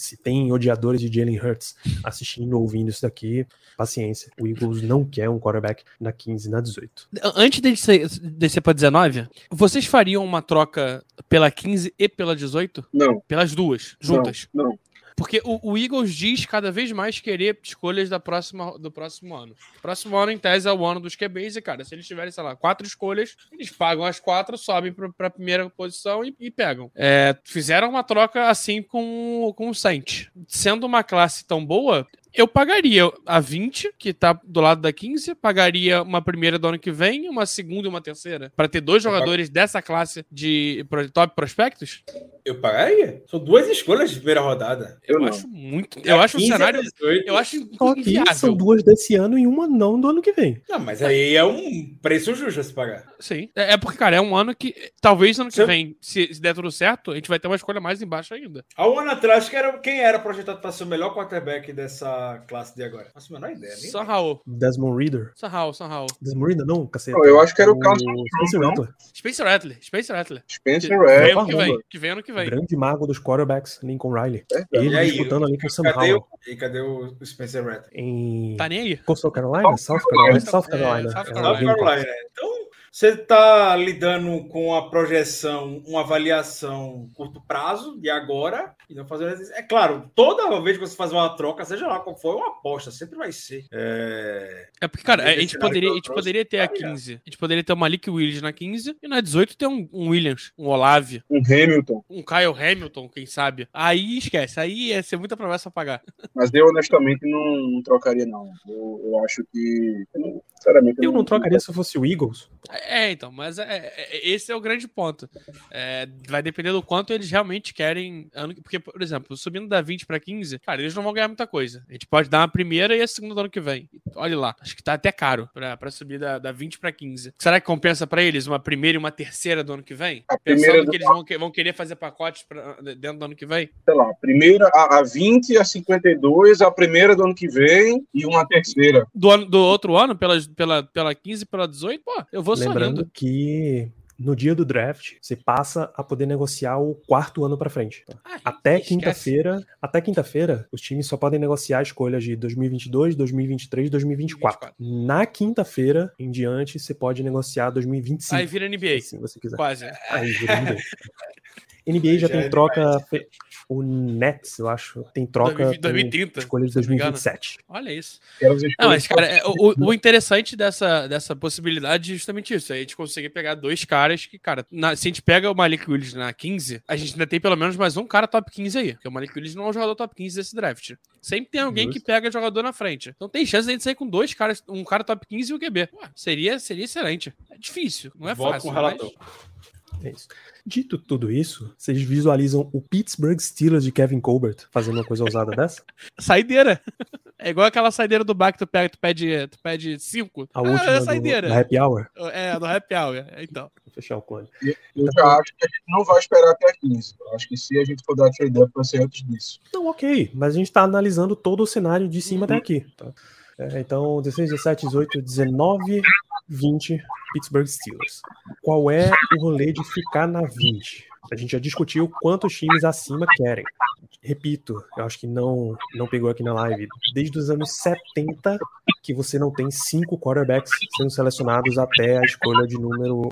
Se tem odiadores de Jalen Hurts assistindo ou ouvindo isso daqui, paciência. O Eagles não quer um quarterback na 15 e na 18. Antes de descer, descer pra 19, vocês fariam uma troca pela 15 e pela 18? Não, Pelas duas, juntas? não, não. Porque o, o Eagles diz cada vez mais querer escolhas da próxima, do próximo ano. Próximo ano, em tese, é o ano dos QBs, e, cara, se eles tiverem, sei lá, quatro escolhas, eles pagam as quatro, sobem pra, pra primeira posição e, e pegam. É, fizeram uma troca assim com, com o Saints. Sendo uma classe tão boa, eu pagaria a 20, que tá do lado da 15, pagaria uma primeira do ano que vem, uma segunda e uma terceira, Pra ter dois jogadores dessa classe de top prospectos. Eu pagaria. São duas escolhas de primeira rodada. Eu, Eu acho muito. Eu acho o 15 a cenário. 18. Eu acho Só que são inviável. duas desse ano e uma não do ano que vem. Não, mas aí é um preço justo a se pagar. Sim. É é porque, cara, é um ano que. Talvez ano que vem, se, se der tudo certo, a gente vai ter uma escolha mais embaixo ainda. Há um ano atrás, que era, quem era projetado para ser o melhor quarterback dessa classe de agora? Faço a menor ideia. Nem... São Raul. Desmond Reader. São Raul, São Raul. Desmond Reader não, cacete. Não, eu acho que era o Carlos Spencer? Rattler. Spencer Rattler. Spencer Rattler. Que, Spencer que vem Red. ano que vem. Que vem ano que vem. Grande mago dos quarterbacks, Lincoln Riley. É, Ele E aí, disputando ali com o Sam Cadê o, Howell. e cadê o o Spencer Rattler? Em Tá nem aí. Coastal Carolina? South Carolina? South É, Carolina. South É, Carolina. Gamecock. Carolina. Então, você está lidando com a projeção, uma avaliação curto prazo de agora e não fazendo. É claro, toda vez que você faz uma troca, seja lá qual for, é uma aposta, sempre vai ser. É... É porque, cara, a gente poderia, a eu gente poderia ter a tá ligado? 15. A gente poderia ter o Malik Willis na 15 e na 18 ter um, um Williams, um Olave, Um Hamilton. um Kyle Hamilton, quem sabe. Aí esquece. Aí ia ser muita promessa a pagar. Mas eu honestamente não, não trocaria, não. Eu, eu acho que. eu não- Sinceramente, Eu não trocaria se eu fosse o Eagles. É, então, mas é, é- esse é o grande ponto. É, vai depender do quanto eles realmente querem. ano que- Porque, por exemplo, subindo da 20 pra 15, cara, eles não vão ganhar muita coisa. A gente pode dar uma primeira e a segunda do ano que vem. Olha lá, acho que tá até caro pra, pra subir da, da 20 pra 15. Será que compensa pra eles uma primeira e uma terceira do ano que vem? A Pensando primeira do- que eles vão, vão querer fazer pacotes pra, dentro do ano que vem? sei lá, a primeira, a, a 20, a 52, a primeira do ano que vem e uma terceira. Do, ano, do outro ano, pela, pela, pela 15 e pela 18, pô, eu vou Lembrando sorrindo. que no dia do draft, você passa a poder negociar o quarto ano pra frente. tá? Até quinta-feira, até quinta-feira, os times só podem negociar escolhas de 2022, 2023, 2024. Na quinta-feira em diante, você pode negociar 2025. Aí vira NBA. se você quiser. Quase. Aí vira NBA. <laughs> NBA já Já tem é troca. fe- o Nets, eu acho, tem troca 2000 2030, com escolha de se não me engano. 2027. Olha isso. Não, mas, cara, é, o, o interessante dessa, dessa possibilidade é justamente isso. É a gente conseguir pegar dois caras que, cara, na- se a gente pega o Malik Willis na 15, a gente ainda tem pelo menos mais um cara top 15 aí. Porque o Malik Willis não é um jogador top 15 desse draft. Sempre tem alguém que Justo. pega jogador na frente. Então tem chance de a gente sair com dois caras, um cara top 15 e o QB. Ué, seria, seria excelente. É difícil, não é Voto fácil. com o relator. mas- É isso. Dito tudo isso, vocês visualizam o Pittsburgh Steelers de Kevin Colbert fazendo uma coisa ousada dessa? <laughs> Saideira. É igual aquela saideira do bar que tu pega, tu pede, tu pede cinco. A Ah, última é do, saideira. da Happy Hour? É, do happy hour. Então. Vou fechar o clone. Eu já acho que a gente não vai esperar até a 15. Eu acho que se a gente for dar trade up, vai ser antes disso. Não, ok, mas a gente tá analisando todo o cenário de cima até aqui. tá? É, então, 16, 17, 18, 19, 20, Pittsburgh Steelers. Qual é o rolê de ficar na 20? A gente já discutiu quantos times acima querem. Repito, eu acho que não, não pegou aqui na live. Desde os anos 70 que você não tem cinco quarterbacks sendo selecionados até a escolha de número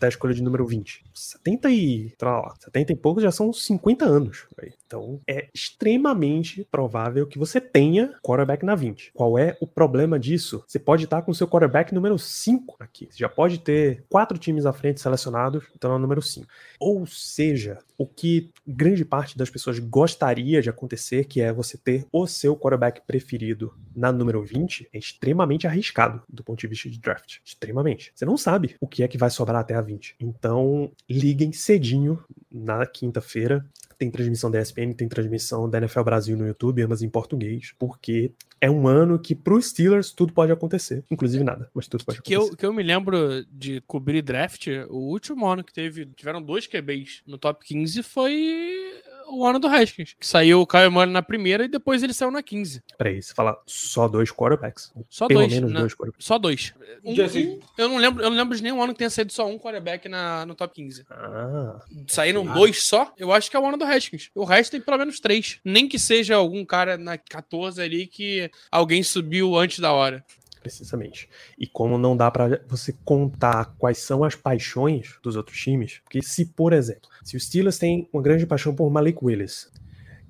até a escolha de número 20. 70 e, lá, 70 e poucos já são 50 anos. Então é extremamente provável que você tenha quarterback na 20. Qual é o problema disso? Você pode estar com seu quarterback número 5 aqui. Você já pode ter quatro times à frente selecionados, então é o número 5. Ou seja, o que grande parte das pessoas gostaria de acontecer, que é você ter o seu quarterback preferido na número 20, é extremamente arriscado do ponto de vista de draft. Extremamente. Você não sabe o que é que vai sobrar até a 20. Então, liguem cedinho na quinta-feira. Tem transmissão da ESPN, tem transmissão da NFL Brasil no YouTube, ambas em português, porque é um ano que pros Steelers tudo pode acontecer. Inclusive nada, mas tudo pode Que acontecer. eu, que eu me lembro de cobrir draft, o último ano que teve, tiveram dois QBs no top 15 foi o ano do Haskins. Que saiu o Kyle Murray na primeira e depois ele saiu na 15. Peraí, você fala só dois quarterbacks? Só Pelo dois. menos na- dois quarterbacks. Só dois. Um- um- eu, não lembro, eu não lembro de nenhum ano que tenha saído só um quarterback na, no top 15. Ah, Saíram Ah. dois só, eu acho que é o ano do Haskins. O resto tem pelo menos três. Nem que seja algum cara na 14 ali que alguém subiu antes da hora. Precisamente. E como não dá pra você contar quais são as paixões dos outros times, porque se, por exemplo, se o Steelers tem uma grande paixão por Malik Willis,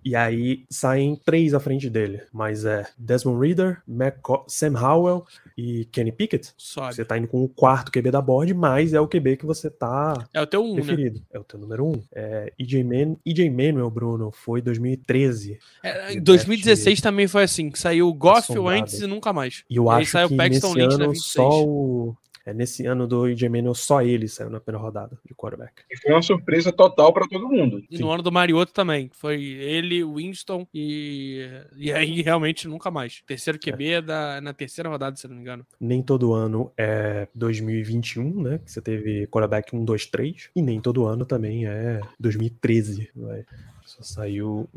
e aí saem três à frente dele, mas é Desmond Reader, McCo- Sam Howell e Kenny Pickett, Sobe. você tá indo com o quarto QB da board, mas é o QB que você tá É o teu um, né? preferido. É o teu número um. É, EJ, Man, EJ Manuel, Bruno, foi 2013. É, em Ele 2016 também foi assim, que saiu o Goff, o. Wentz e nunca mais. E eu E aí acho saiu que Paxton nesse Lynch ano 26. só o. É, nesse ano do Manuel, só ele saiu na primeira rodada de quarterback. E foi uma surpresa total para todo mundo. E Sim. no ano do Mariotto também. Foi ele, o Winston e. E aí realmente nunca mais. Terceiro QB da, na terceira rodada, se eu não me engano. Nem todo ano é 2021, né? Que você teve quarterback 1, 2, 3. E nem todo ano também é 2013. Vai. Só saiu.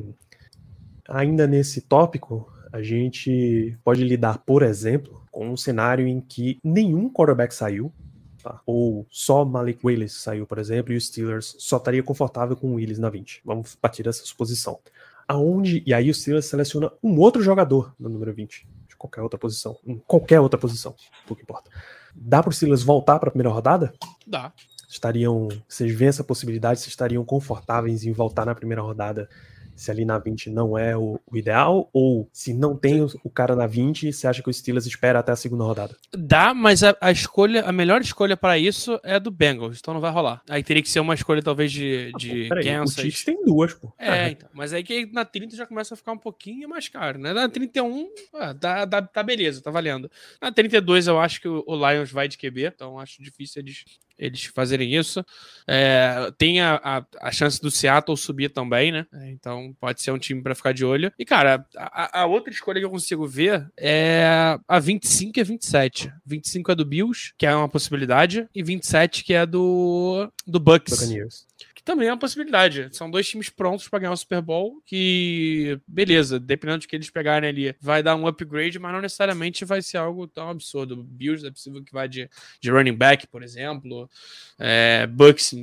Ainda nesse tópico, a gente pode lidar, por exemplo, com um cenário em que nenhum quarterback saiu. tá? Ou só Malik Willis saiu, por exemplo, e o Steelers só estaria confortável com o Willis na 20. Vamos partir dessa suposição. Aonde, e aí o Steelers seleciona um outro jogador no número 20, de qualquer outra posição, em qualquer outra posição, pouco importa. Dá para os Steelers voltar para a primeira rodada? Dá. Estariam, vocês veem essa possibilidade, vocês estariam confortáveis em voltar na primeira rodada se ali na 20 não é o, o ideal? Ou se não tem o, o cara na 20, você acha que o Steelers espera até a segunda rodada? Dá, mas a, a escolha, a melhor escolha pra isso é a do Bengals, então não vai rolar. Aí teria que ser uma escolha talvez de, de Peraí, o. Chiefs tem duas, pô. É, então. Mas aí que na 30 já começa a ficar um pouquinho mais caro, né? Na 31, ah, dá, dá, tá beleza, tá valendo. Na 32 eu acho que o, o Lions vai de QB, então acho difícil eles, eles fazerem isso. É, tem a, a, a chance do Seattle subir também, né? É, Então pode ser um time pra ficar de olho. E, cara, a, a outra escolha que eu consigo ver é a 25 e a 27. 25 é do Bills, que é uma possibilidade, e 27 que é do, do Bucks Buccaneers. Que também é uma possibilidade. São dois times prontos para ganhar o Super Bowl, que, beleza, dependendo de que eles pegarem ali, vai dar um upgrade, mas não necessariamente vai ser algo tão absurdo. Bills é possível que vá de, de running back, por exemplo. É, Bucks,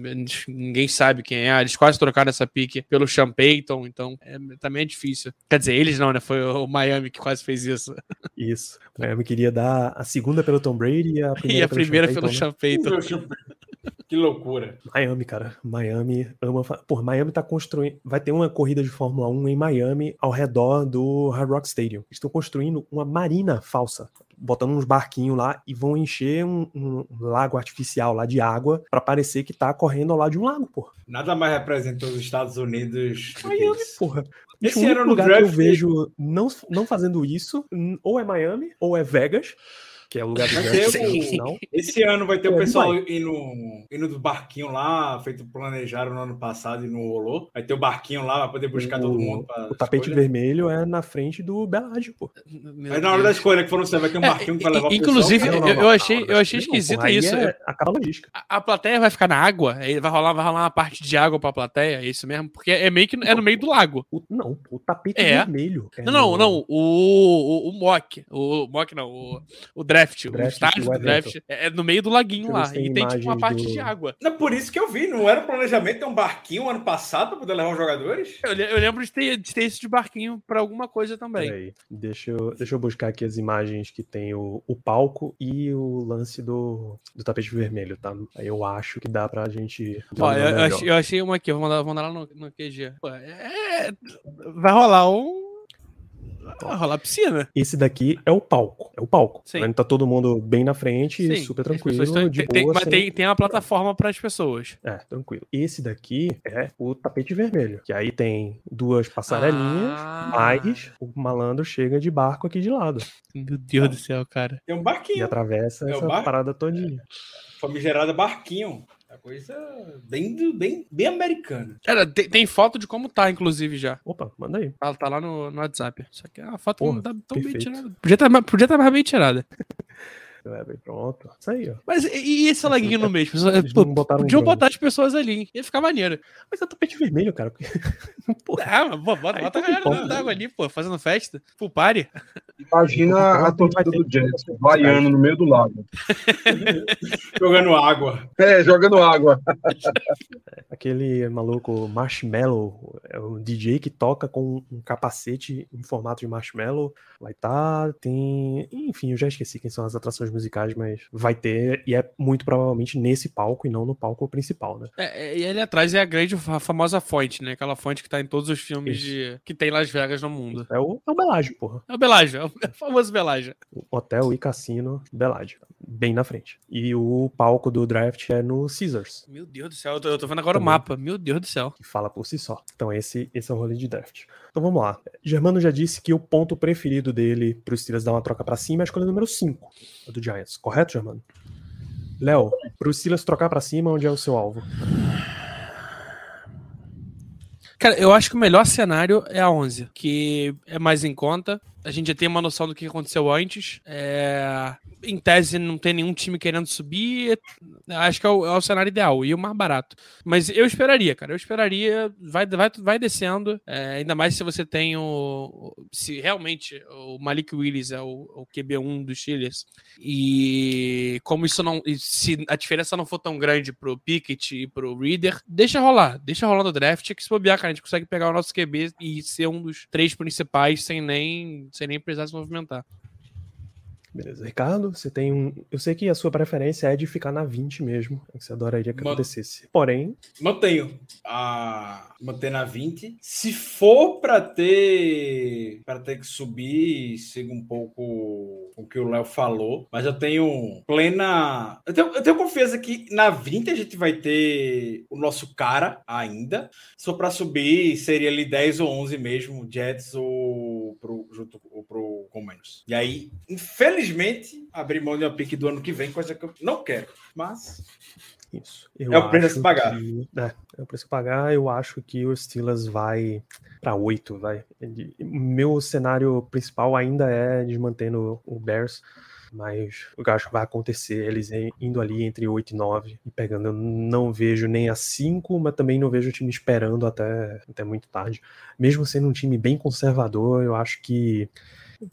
ninguém sabe quem é. Eles quase trocaram essa pique pelo Sean Payton, então é, também é difícil. Quer dizer, eles não, né? Foi o Miami que quase fez isso. Isso. O Miami queria dar a segunda pelo Tom Brady e a primeira e a pelo primeira Sean pelo Payton, né? Sean Payton. Que loucura. Miami, cara. Miami ama. Pô, Miami tá construindo. Vai ter uma corrida de Fórmula 1 em Miami ao redor do Hard Rock Stadium. Estão construindo uma marina falsa. Botando uns barquinhos lá e vão encher um, um lago artificial lá de água pra parecer que tá correndo ao lado de um lago, pô. Nada mais representa os Estados Unidos Miami, porra. Esse o único lugar que eu vejo não, não fazendo isso, ou é Miami, ou é Vegas, que é o lugar do o-. Esse ano vai ter o É, pessoal vai. indo, indo do barquinho lá, feito planejaram no ano passado e não rolou. Vai ter o barquinho lá, vai poder buscar O- todo mundo. pra O tapete escolha. vermelho é na frente do Beládio, pô. Meu Aí na hora da escolha que for no céu, vai ter um É, barquinho que vai levar o inclusive, pessoal. Eu- eu não, achei- eu achei esquisito aí isso. É, acaba a logística. A, a plateia vai ficar na água? Aí vai rolar, vai rolar uma parte de água pra plateia? É isso mesmo? Porque é meio que é no meio do lago. O- não, o tapete É. vermelho. é Não, não, no- não. O, o, o mock. O mock não. O, o draft. O, Draft, estádio o do evento. draft é é no meio do laguinho lá. tem E tem tipo uma parte do- de água. Não, por isso que eu vi, não era o planejamento ter um barquinho ano passado pra poder levar os jogadores? Eu, eu lembro de ter, de ter isso de barquinho pra alguma coisa também. Peraí, deixa eu, deixa eu buscar aqui as imagens que tem o, o palco e o lance do, do tapete vermelho, tá? Aí eu acho que dá pra gente. Ó, eu, eu achei, eu achei uma aqui, eu vou mandar, vou mandar lá no, no QG. Pô, é, vai rolar um. Vai rolar piscina. Esse daqui é o palco. É o palco. Sim. Onde tá todo mundo bem na frente, Sim, super tranquilo, pessoas tão- de tem, boa. mas sem- tem, tem uma plataforma para as pessoas. É, tranquilo. Esse daqui é o tapete vermelho. Que aí tem duas passarelinhas, Ah. mas o malandro chega de barco aqui de lado. Meu Deus do céu, cara. Tem um E barquinho, atravessa É essa parada todinha. famigerada barquinho. É coisa bem, bem, bem americana. Cara, tem, tem foto de como tá, inclusive, já. Opa, manda aí. Tá, tá lá no, no WhatsApp. Só que a foto não Porra, tá tão bem perfeito. tirada. Podia estar tá, podia tá mais bem tirada. <laughs> É, bem, pronto. Isso aí, ó. Mas e, e esse laguinho no meio? Eles Pô, não botaram um podiam botar as pessoas ali. Ia ficar maneiro. Mas é tapete vermelho, cara. porque- <laughs> Porra, Ah, mas pô, bota, Aí bota a pouco galera dentro né? d'água ali, pô, fazendo festa. Full party. Imagina a torcida do Jets vaiando no meio do lago. <laughs> Jogando água. É, jogando água. <laughs> aquele maluco Marshmallow, é o DJ que toca com um capacete em formato de marshmallow. Vai tá, tem. Enfim, eu já esqueci quem são as atrações musicais, mas vai ter, e é muito provavelmente nesse palco e não no palco principal, né? É, é, e ali atrás é a grande, a famosa fonte, né? Aquela fonte que tá em todos os filmes de, que tem Las Vegas no mundo. É o, é o Belágio, porra. É o Belágio, é o <laughs> famoso Belágio. O Hotel e Cassino Belágio, bem na frente. E o palco do draft é no Caesars, Meu Deus do céu, eu tô, eu tô vendo agora o Também. mapa. Meu Deus do céu. que fala por si só. Então esse, esse é o rolê de draft. Então vamos lá. Germano já disse que o ponto preferido dele para os Steelers dar uma troca para cima é a escolha número 5 do Giants. Correto, Germano? Léo, os Steelers trocar para cima, onde é o seu alvo? Cara, eu acho que o melhor cenário é a 11, que é mais em conta. A gente já tem uma noção do que aconteceu antes. É, Em tese, não tem nenhum time querendo subir. Acho que é o, é o cenário ideal e o mais barato. Mas eu esperaria, cara. Eu esperaria. Vai, vai, vai descendo. É, ainda mais se você tem o. Se realmente o Malik Willis é o, o QB1 dos Steelers. E como isso não. Se a diferença não for tão grande pro Pickett e pro Reader, deixa rolar. Deixa rolar no draft. Que se bobear, cara, a gente consegue pegar o nosso QB e ser um dos três principais sem nem, sem nem precisar se movimentar. Beleza. Ricardo, você tem um. Eu sei que a sua preferência é de ficar na 20 mesmo. é que Você adoraria que Mano. acontecesse. Porém, Mantenho a manter na 20. Se for para ter para ter que subir, siga um pouco o que o Léo falou, mas eu tenho plena eu tenho, eu tenho confiança que na 20 a gente vai ter o nosso cara ainda. For para subir, seria ali 10 ou 11 mesmo, Jets ou pro junto ou pro Commanders. E aí, infelizmente, abrir mão de uma pique do ano que vem, coisa que eu não quero, mas Isso. Eu É o preço a pagar. que- é, é o preço a pagar. Eu acho que o Steelers vai para 8, vai. Ele- meu cenário principal ainda é desmantendo o Bears, mas eu acho que vai acontecer eles indo ali entre 8 e 9 e pegando. Eu não vejo nem a 5, mas também não vejo o time esperando até, até muito tarde. Mesmo sendo um time bem conservador, eu acho que.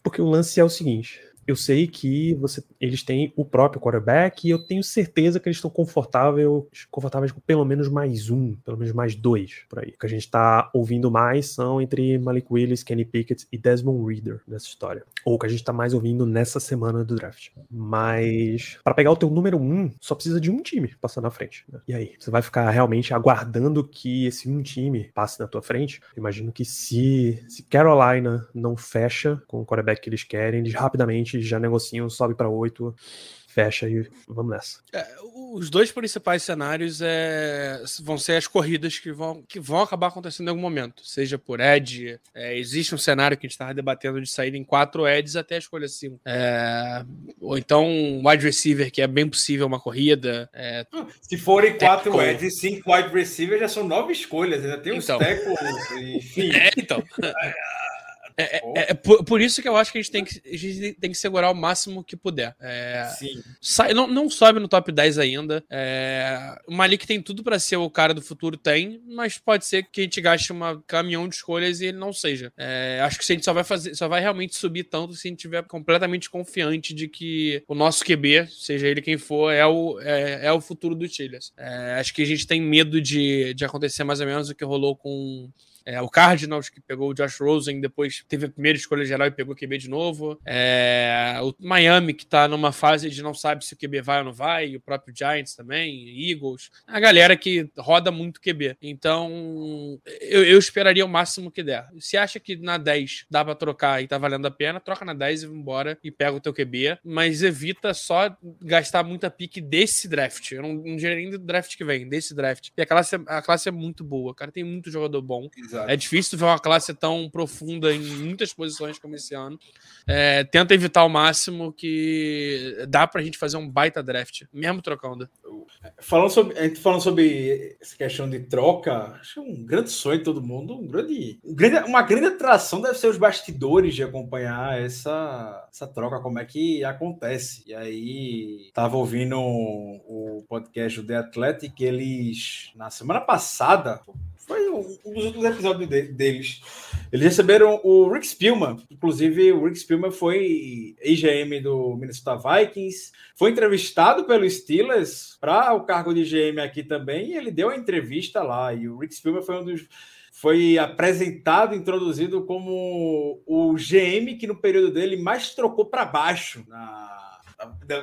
Porque o lance é o seguinte: eu sei que você, eles têm o próprio quarterback e eu tenho certeza que eles estão confortável, confortáveis com pelo menos mais um, pelo menos mais dois por aí. O que a gente tá ouvindo mais são entre Malik Willis, Kenny Pickett e Desmond Reader nessa história. Ou o que a gente tá mais ouvindo nessa semana do draft. Mas para pegar o teu número um, só precisa de um time passar na frente. né? E aí, você vai ficar realmente aguardando que esse um time passe na tua frente? Imagino que se, se Carolina não fecha com o quarterback que eles querem, eles rapidamente já negociam, sobe para oito, fecha e vamos nessa. É, os dois principais cenários é, vão ser as corridas que vão, que vão acabar acontecendo em algum momento, seja por edge. é, existe um cenário que a gente estava debatendo de sair em quatro edges até a escolha 5. ou então um wide receiver, que é bem possível uma corrida. é, Se forem quatro Tackle. Eds e cinco wide receivers, já são nove escolhas. Ainda tem os Então. tackles, enfim. <laughs> É, então. <laughs> É, é- é por, por isso que eu acho que a gente tem que, a gente tem que segurar o máximo que puder. É, Sim. sai- não, não sobe no top 10 ainda. É, o Malik tem tudo pra ser o cara do futuro, tem, mas pode ser que a gente gaste um caminhão de escolhas e ele não seja. É, acho que a gente só vai fazer, só vai realmente subir tanto se a gente tiver completamente confiante de que o nosso QB, seja ele quem for, é o, é, é o futuro do Steelers. É, acho que a gente tem medo de, de acontecer mais ou menos o que rolou com é, o Cardinals, que pegou o Josh Rosen, depois teve a primeira escolha geral e pegou o QB de novo. É, o Miami, que tá numa fase de não sabe se o QB vai ou não vai, o próprio Giants também, Eagles. A galera que roda muito QB. Então, eu, eu esperaria o máximo que der. Se acha que na 10 dá pra trocar e tá valendo a pena, troca na 10 e vambora e pega o teu QB. Mas evita só gastar muita pique desse draft. Eu não, não diria nem do draft que vem, desse draft. E a classe, é- a classe é muito boa, cara. Tem muito jogador bom. Exato. É difícil ver uma classe tão profunda em muitas posições como esse ano. É, tenta evitar ao máximo que dá pra gente fazer um baita draft, mesmo trocando. Falando sobre, a gente falando sobre essa questão de troca, acho é um grande sonho de todo mundo, um grande, um grande- uma grande atração deve ser os bastidores de acompanhar essa, essa troca, como é que acontece. E aí, tava ouvindo o podcast do The Athletic, eles, na semana passada, foi um dos últimos episódios de- deles, eles receberam o Rick Spielman, inclusive o Rick Spielman foi ex-GM do Minnesota Vikings, foi entrevistado pelo Steelers para o cargo de GM aqui também, e ele deu a entrevista lá. E o Rick Spielman foi um dos. Foi apresentado, introduzido como o GM que no período dele mais trocou para baixo na,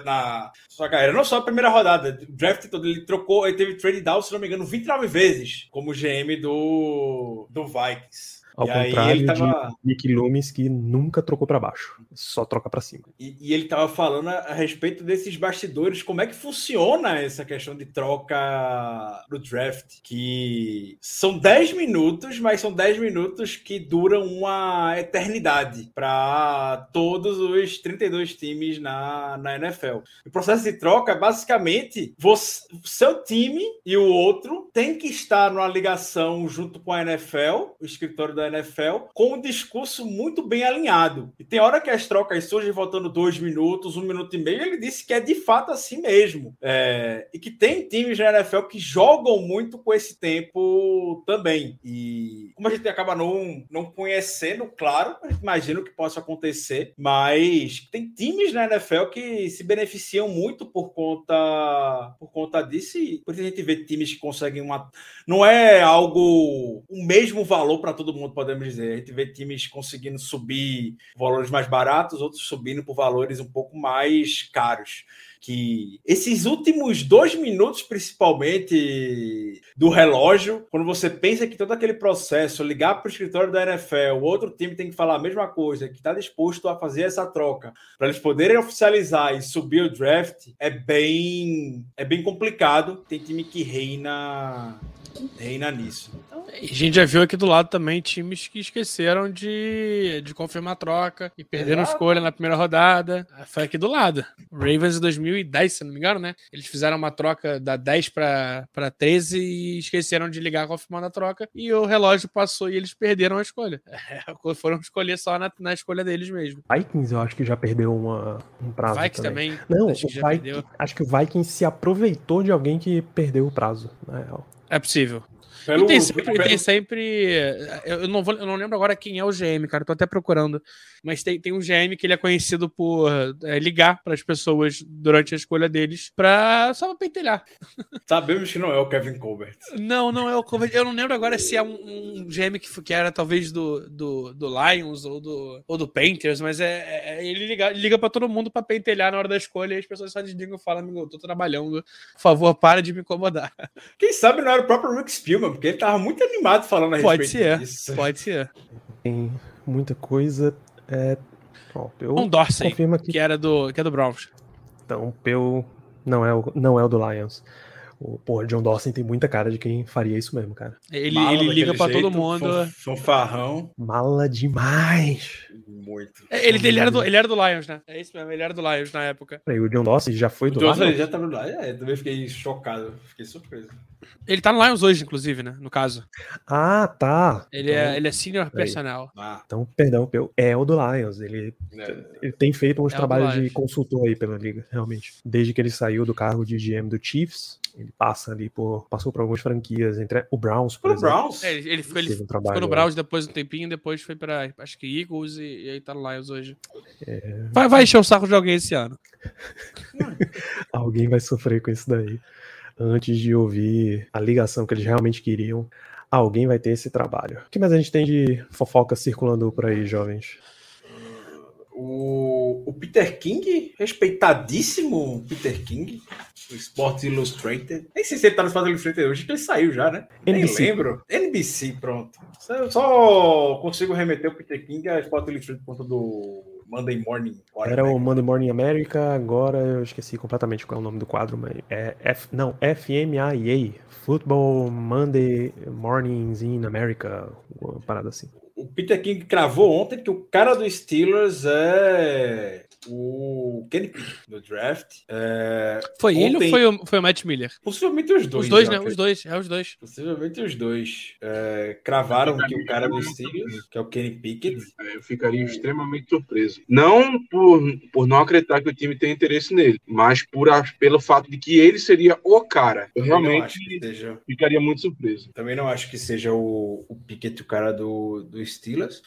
na, sua carreira. Não só a primeira rodada, o draft todo, ele trocou, ele teve trade down, se não me engano, 29 vezes como GM do, do Vikings. Ao E contrário tava- de Nick Loomis, que nunca trocou para baixo, só troca para cima. E, e ele estava falando a, a respeito desses bastidores, como é que funciona essa questão de troca do draft. Que são 10 minutos, mas são 10 minutos que duram uma eternidade para todos os 32 times na, na NFL. O processo de troca é basicamente você, seu time e o outro tem que estar numa ligação junto com a NFL, o escritório da NFL, com um discurso muito bem alinhado. E tem hora que as trocas surgem faltando dois minutos, um minuto e meio, ele disse que é de fato assim mesmo. É, e que tem times na NFL que jogam muito com esse tempo também. E como a gente acaba não, não conhecendo, claro, a gente imagina o que possa acontecer, mas tem times na NFL que se beneficiam muito por conta por conta disso e por isso a gente vê times que conseguem uma não é algo o mesmo valor para todo mundo, podemos dizer. A gente vê times conseguindo subir valores mais baratos, outros subindo por valores um pouco mais caros. Que esses últimos dois minutos, principalmente do relógio, quando você pensa que todo aquele processo, ligar para o escritório da NFL, o outro time tem que falar a mesma coisa, que está disposto a fazer essa troca, para eles poderem oficializar e subir o draft, é bem, é bem complicado. Tem time que reina, reina nisso. Então, E a gente já viu aqui do lado também times que esqueceram de, de confirmar a troca e perderam Exato. escolha na primeira rodada. Foi aqui do lado. Ravens em 2010, se não me engano, né? Eles fizeram uma troca da 10 para 13 e esqueceram de ligar confirmando a troca. E o relógio passou e eles perderam a escolha. É, <laughs> foram escolher só na, na escolha deles mesmo. Vikings, eu acho que já perdeu uma, um prazo Vikings também. também. Não, acho que já Vikings, acho que o Vikings se aproveitou de alguém que perdeu o prazo, na real. É possível. Pelo, e tem sempre, pelo- tem sempre- eu, eu não vou, eu não lembro agora quem é o GM, cara. eu Tô até procurando. Mas tem, tem um GM que ele é conhecido por é, ligar para as pessoas durante a escolha deles pra só pra pentelhar. <laughs> Sabemos que não é o Kevin Colbert. Não, não é o Cover. Eu não lembro agora se é um, um GM que, que era talvez do, do, do Lions ou do, ou do Painters, mas é, é- é- ele liga, liga para todo mundo pra pentelhar na hora da escolha e as pessoas só desligam e falam: amigo, eu tô trabalhando, por favor, para de me incomodar. Quem sabe não era o próprio Rick Spielman, porque ele tava muito animado falando a Pode respeito ser, disso. pode ser. Tem muita coisa. É... Ó, eu Um Dorsey, aqui. que era do, que é do Browns. Então, Peu não é o, não é o do Lions. O porra, John Dawson tem muita cara de quem faria isso mesmo, cara. Ele, Mala ele liga pra todo mundo. fan- Fanfarrão. Mala demais. Muito. É, Ele, ele, era do, ele era do Lions, né? É isso mesmo, ele era do Lions na época. Peraí, o John Dawson já foi do Então, Lions? já tava lá. É, também fiquei chocado. Fiquei surpreso. Ele tá no Lions hoje, inclusive, né? No caso. Ah, tá. Ele, então, é, ele é senior peraí. personnel. Ah, então, perdão, é o do Lions. Ele, é. ele tem feito uns É o do trabalhos de Lions. consultor aí pela liga, realmente. Desde que ele saiu do cargo de GM do Chiefs, ele passa ali por. passou por algumas franquias, entre o Browns, por Pro exemplo. Browns. É, ele, ele ficou, ele Teve um trabalho ficou no. Browns depois um tempinho, depois foi pra, acho que Eagles e, e aí tá no Lions hoje. É. Vai, vai encher o saco de alguém esse ano. <laughs> Alguém vai sofrer com isso daí. Antes de ouvir a ligação que eles realmente queriam, alguém vai ter esse trabalho. O que mais a gente tem de fofoca circulando por aí, jovens? O, o Peter King, respeitadíssimo Peter King, do Sports Illustrated. Nem sei se ele tá no Sports Illustrated hoje, que ele saiu já, né? NBC. Nem lembro. NBC, pronto. Só, só consigo remeter o Peter King a Sports Illustrated por conta do Monday Morning. Era o Monday Morning America, agora eu esqueci completamente qual é o nome do quadro, mas é F, não, FMIA, Football Monday Mornings in America, uma parada assim. O Peter King cravou ontem que o cara do Steelers é o Kenny Pickett no draft. É, Foi ele Ontem- ou foi o, foi o Matt Miller? possivelmente os dois. os dois, né? acredito. Os dois, é os dois. Possivelmente os dois. É, cravaram que o cara do Steelers, que é o Kenny Pickett, Eu ficaria extremamente surpreso. Não por, por não acreditar que o time tem interesse nele, mas por, pelo fato de que ele seria o cara. Eu realmente seja, ficaria muito surpreso. também não acho que seja o, o Pickett o cara do, do Steelers.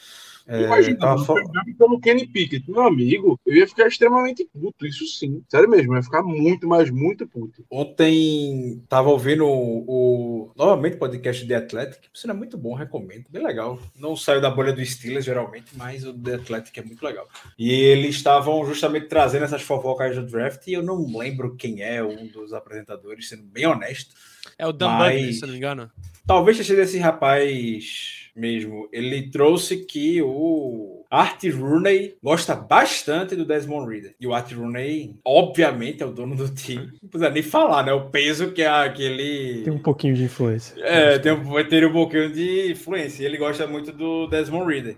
É, Imagina, tava pegava pelo Kenny Pickett, meu amigo, eu ia ficar extremamente puto, isso sim. Sério mesmo, eu ia ficar muito, mas muito puto. Ontem tava ouvindo o, o- novamente o podcast The Athletic, que isso é muito bom, recomendo, bem legal. Não saiu da bolha do Steelers geralmente, mas o The Athletic é muito legal. E eles estavam justamente trazendo essas fofocas do draft e eu não lembro quem é um dos apresentadores, sendo bem honesto. É o Dan Mas- Butler, se não me engano. Talvez sido esse rapaz mesmo. Ele trouxe que o Art Rooney gosta bastante do Desmond Reader. E o Art Rooney, obviamente, é o dono do time. Não precisa nem falar, né? O peso que é aquele. Tem um pouquinho de influência. É, tem, um- vai ter um pouquinho de influência. E ele gosta muito do Desmond Reader.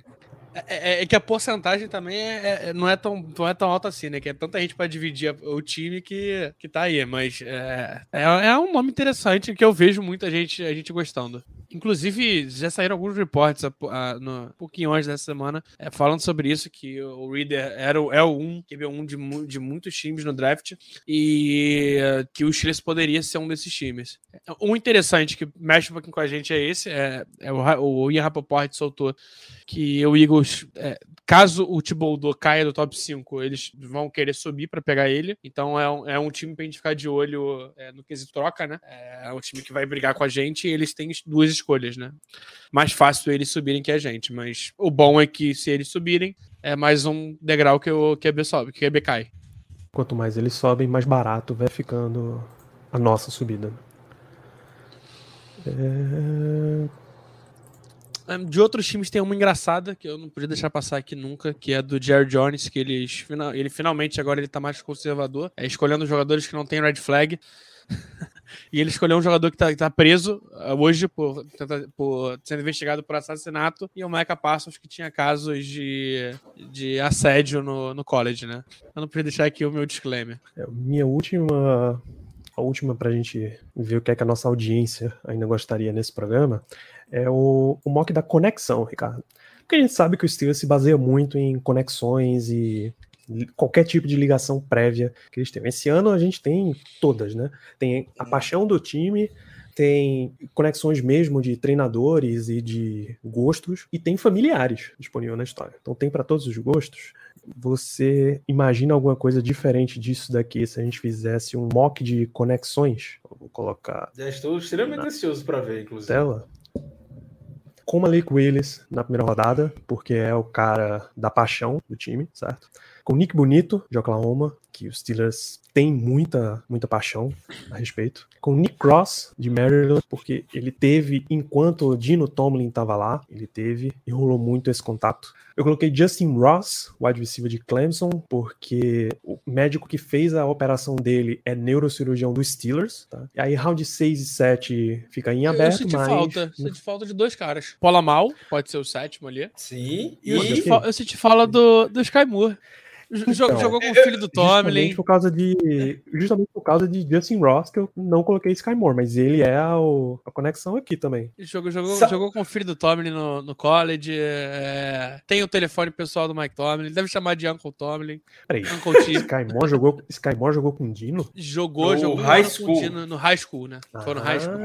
É, é- é que a porcentagem também é- é- não, é tão, não é tão alta assim, né? Que é tanta gente pra dividir a- o time que, que tá aí. Mas é, é, é um nome interessante que eu vejo muita gente, a gente gostando. Inclusive, já saíram alguns reportes a, a- no, um pouquinho antes dessa semana é, falando sobre isso, que o Reader era, o- é o 1, que um de, de muitos times no draft, e é, que o Steelers poderia ser um desses times. Um interessante que mexe um pouquinho com a gente é esse, é, é o, o Ian Rapoport soltou que o Eagles, é, caso o Thibodeau caia do top 5, eles vão querer subir para pegar ele. Então é um, é um time pra gente ficar de olho é, no quesito troca, né? É um time que vai brigar com a gente e eles têm duas escolhas, né? Mais fácil eles subirem que a gente, mas o bom é que se eles subirem, é mais um degrau que o QB sobe, que o QB cai. Quanto mais eles sobem, mais barato vai ficando a nossa subida. É... Um, De outros times tem uma engraçada que eu não podia deixar passar aqui nunca, que é do Jerry Jones, que eles, ele finalmente agora ele tá mais conservador, é escolhendo jogadores que não tem red flag. <laughs> e ele escolheu um jogador que tá, que tá preso ah, hoje por, por sendo investigado por assassinato e o Micah Parsons que tinha casos de, de assédio no, no college, né? Eu não podia deixar aqui o meu disclaimer. É, minha última, a última pra gente ver o que é que a nossa audiência ainda gostaria nesse programa é o, o mock da conexão, Ricardo. Porque a gente sabe que o Steelers se baseia muito em conexões e qualquer tipo de ligação prévia que eles têm. Esse ano a gente tem todas, né? Tem a paixão do time, tem conexões mesmo de treinadores e de gostos, e tem familiares disponível na história. Então tem para todos os gostos. Você imagina alguma coisa diferente disso daqui se a gente fizesse um mock de conexões? Vou colocar Já estou extremamente ansioso para ver, inclusive. tela. Com Malik Willis na primeira rodada, porque é o cara da paixão do time, certo? Com Nick Bonito, de Oklahoma, que os Steelers têm muita, muita paixão a respeito. Com Nick Cross, de Maryland, porque ele teve, enquanto o Dino Tomlin estava lá, ele teve e rolou muito esse contato. Eu coloquei Justin Ross, wide receiver de Clemson, porque o médico que fez a operação dele é neurocirurgião dos Steelers. Tá? E aí, round 6 e 7 fica em Eu aberto, senti mas. falta. Senti falta de dois caras. Pola Mal, pode ser o sétimo ali. Sim, E eu senti, fa- eu senti fala do, do Sky Moore. Então, jogou com o filho do Tomlin. Justamente por causa de. Justamente por causa de Justin Ross, que eu não coloquei Sky Moore, mas ele é a, a conexão aqui também. Jogou, jogou, Sa- jogou com o filho do Tomlin no, no college. é, tem o telefone pessoal do Mike Tomlin. Ele deve chamar de Uncle Tomlin. Peraí. Uncle T. <laughs> Sky Moore jogou, Sky Moore jogou com o Dino? Jogou, No jogou high school. o Dino no high school, né? Foi no high school.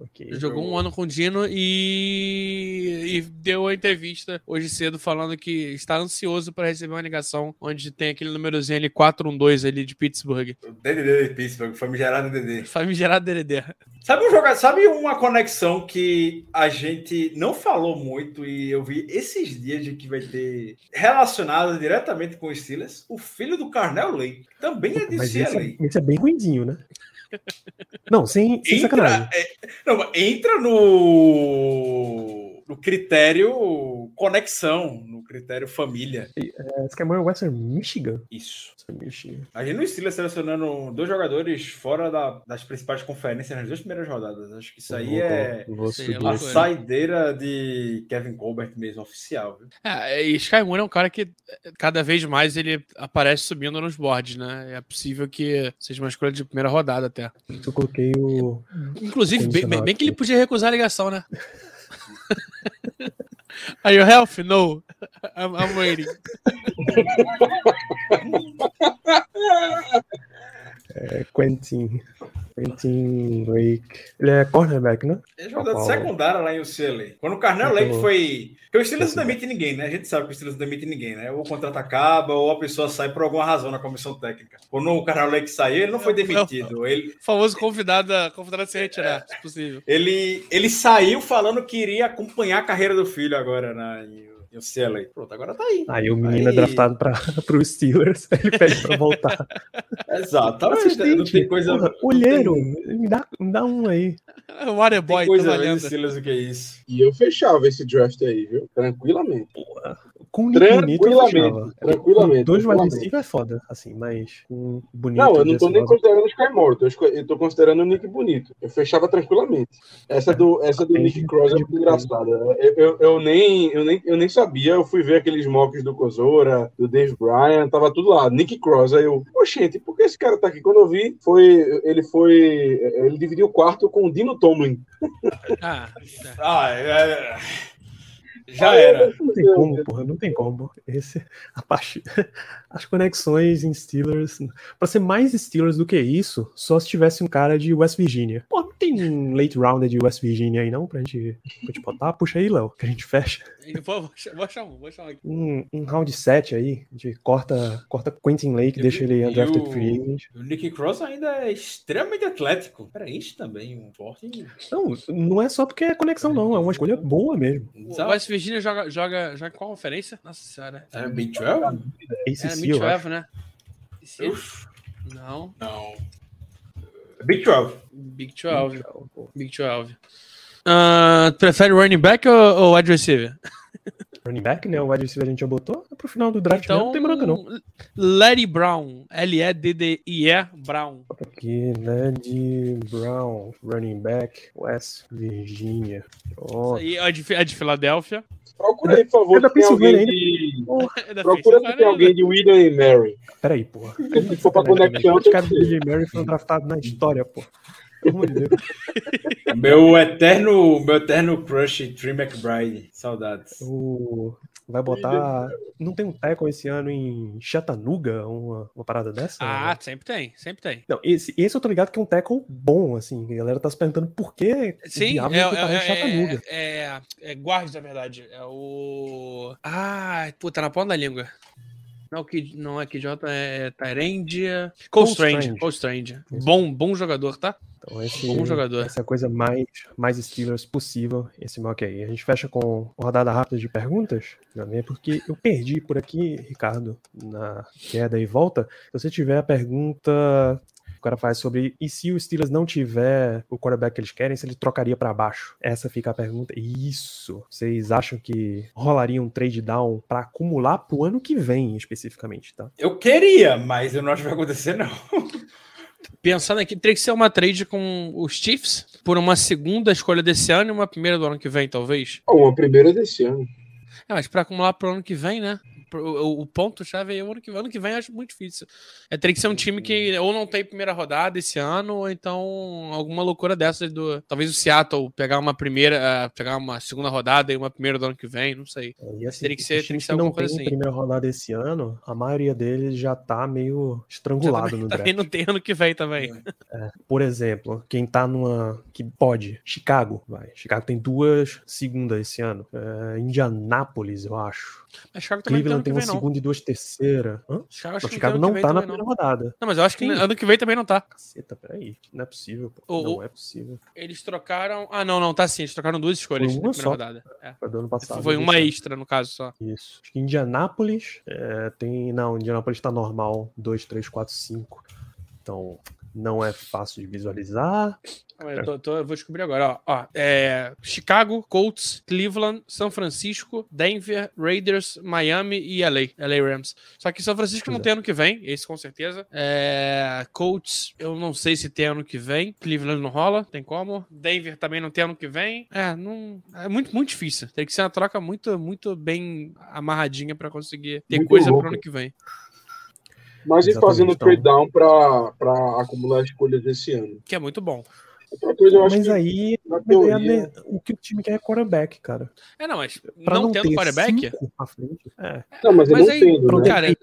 Ok. Jogou um ano com o Dino e, e deu a entrevista hoje cedo falando que está ansioso para receber uma ligação onde tem aquele númerozinho ali 412 ali de Pittsburgh. O DDD de Pittsburgh, famigerado DDD. Famigerado DDD. Sabe um jogador, sabe uma conexão que a gente não falou muito e eu vi esses dias de que vai ter relacionado diretamente com os Steelers? O filho do Carnel Lake também é de Mas esse é, esse é bem ruimzinho, né? Não, sem, sem sacanagem. é, não, entra no, no critério conexão, no critério família. É, Sky Moore é Western Michigan? Isso. Western Michigan. Imagina o Steelers selecionando dois jogadores fora da- das principais conferências nas duas primeiras rodadas. Acho que isso aí é Vou, vou Sim, subir. é a saideira de Kevin Colbert mesmo, oficial. Viu? É, e Sky Moore é um cara que cada vez mais ele aparece subindo nos boards, né? É possível que seja uma escolha de primeira rodada até. Eu coloquei o. Inclusive, bem, bem- bem que ele podia recusar a ligação, né? <laughs> <laughs> Are you healthy? No. <laughs> I'm, I'm waiting. É <laughs> eh, Quentin. Quentin Lake. Ele é cornerback, né? É jogador secundária lá em UCLA. Quando o Carnel Lake foi. Porque o Steelers não demite ninguém, né? A gente sabe que o Steelers não demite ninguém, né? Ou o contrato acaba, ou a pessoa sai por alguma razão na comissão técnica. Quando o Carnel Lake saiu, ele não foi Não, não. demitido. Ele, O famoso convidado a, convidado a se retirar, se possível. ele, ele saiu falando que iria acompanhar a carreira do filho agora na, em, em UCLA. Pronto, agora tá aí. Aí o menino Aí- é draftado para os <laughs> Steelers. <laughs> Ele pede pra voltar. <laughs> Exatamente. Não Assistente, tem coisa. porra, não olheiro, tem- me dá, me dá um aí. O Water Tem Boy, tá coisa valendo. Steelers do que isso. E eu fechava esse draft aí, viu? Tranquilamente. Com o Nick Bonito eu Tranquilamente, tranquilamente, Com dois tranquilamente. receiver é foda, assim, mas com bonito. Não, eu não tô nem Ross, considerando o Sky tô esco- eu tô considerando o Nick Bonito. Eu fechava tranquilamente. Essa do, essa do Nick Cross é muito engraçada. Eu, eu, eu nem, eu, nem, eu nem sabia, eu fui ver aqueles mocks do Kozora, do Dave Bryan, tava tudo lá, Nick Cross. Aí eu, oxente, por que esse cara tá aqui? Quando eu vi, foi, ele foi, ele dividiu o quarto com o Dino Tomlin. Ah, <laughs> Ah, é... Já era. Não tem como, porra, não tem como. Esse, a parte, <laughs> as conexões em Steelers. Pra ser mais Steelers do que isso, só se tivesse um cara de West Virginia. Pô, não tem um late rounder de West Virginia aí não pra gente, pra gente botar? Puxa aí, Léo, que a gente fecha. Eu <laughs> vou, vou ch- vou chamar, vou chamar aqui. Um, um round 7 aí, a gente corta, corta Quentin Lake, E- deixa ele undrafted o- free agent. O Nick Cross ainda é extremamente atlético. Pera, isso também, um forte. Não, não é só porque é conexão, não. É uma escolha boa mesmo. O West Virginia joga, joga, joga qual conferência? Nossa senhora. É Big 12? Era ACC, Mid eu acho. 12, né? Uf, Não, Não. Big 12. Big 12. Big 12. Ah, prefere running back ou, ou wide receiver? Running back, né? O wide receiver a gente já botou. É pro final do draft Então, não tem bronca, não. Larry Brown. L-E-D-D-I-E Brown. Aqui, Led Brown, running back, West Virginia. Pronto. Aí é de, é de Filadélfia. Procura aí, por favor, É da se tem alguém Pensilvânia de... É <laughs> Procura se tem alguém de William e Mary. Peraí, porra. Se for pra conexão, Os tem caras do ser. DJ Mary foram draftados na história, pô. Pelo amor de Deus. <laughs> Meu eterno, meu eterno crush, Trey McBride. Saudades. O- Vai botar. Não tem um tackle esse ano em Chattanooga? Uma, uma parada dessa? Ah, sempre tem, sempre tem. Não, esse, esse eu tô ligado que é um tackle bom, assim. A galera tá se perguntando por que Sim, é, ele tá em é, Chattanooga. é, é, é guarde, na verdade. É o. Ah, puta, na ponta da língua. Não, que, não é QJ, é Tyrandia. Cole Cole Strange. Cole Strange. Bom, bom jogador, tá? Então, esse, Bom jogador. Essa é a coisa mais, mais Steelers possível, esse mock aí. A gente fecha com rodada rápida de perguntas, também, porque eu perdi por aqui, Ricardo, na queda e volta. Se você tiver a pergunta, o cara faz sobre e se o Steelers não tiver o quarterback que eles querem, se ele trocaria para baixo? Essa fica a pergunta. Isso. Vocês acham que rolaria um trade down para acumular pro ano que vem, especificamente, tá? Eu queria, mas eu não acho que vai acontecer, não. <laughs> Pensando aqui, teria que ser uma trade com os Chiefs por uma segunda escolha desse ano e uma primeira do ano que vem, talvez. Ó, uma primeira desse ano. É, mas pra acumular pro ano que vem, né? O, o ponto-chave é o ano que vem. Ano que vem acho muito difícil. É, teria que ser um time que ou não tem primeira rodada esse ano, ou então alguma loucura dessa do. Talvez o Seattle pegar uma primeira, ah, pegar uma segunda rodada e uma primeira do ano que vem, não sei. E assim, Teria que ser- teria que ser não alguma coisa tem assim. primeira rodada esse ano, a maioria deles já tá meio estrangulado também, no <laughs> draft. também não tem ano que vem também. Por exemplo, quem tá numa. que pode, Chicago, vai. Chicago tem duas segundas esse ano. É, Indianápolis, eu acho. Mas Chicago também não Cleveland tem tem uma não. segunda e duas terceiras. Hã? Chicago, Não, Chicago não tá na primeira não. rodada. Não, mas eu acho que Sim. ano que vem também não tá. Caceta, peraí. Não é possível. pô. O- não o- é possível. Eles trocaram. Ah, não, não, tá sim. Eles trocaram duas escolhas Foi na uma primeira só. rodada. É. Foi do ano passado. Foi uma extra, no caso, só. Isso. Acho que Indianápolis é, tem. Não, Indianápolis tá normal. 2, 3, 4, 5. Então, não é fácil de visualizar. Eu, tô- tô- eu vou descobrir agora, ó. Ó, é, Chicago, Colts, Cleveland, São Francisco, Denver, Raiders, Miami e LA. LA Rams. Só que São Francisco não Pois é. tem ano que vem, esse com certeza. É, Colts, eu não sei se tem ano que vem. Cleveland não rola, tem como. Denver também não tem ano que vem. É, não, é muito, muito difícil. Tem que ser uma troca muito, muito bem amarradinha pra conseguir ter Muito coisa pro ano que vem. Mas e Exatamente, fazendo então. trade down para pra acumular escolhas desse ano. Que é muito bom. Outra coisa, eu acho Mas que aí, mas teoria- ne- o que o time quer é quarterback, cara. É, não, mas Pra não, não, tendo ter quarterback. frente, é, Não, mas, Mas aí, tendo, né? Cara.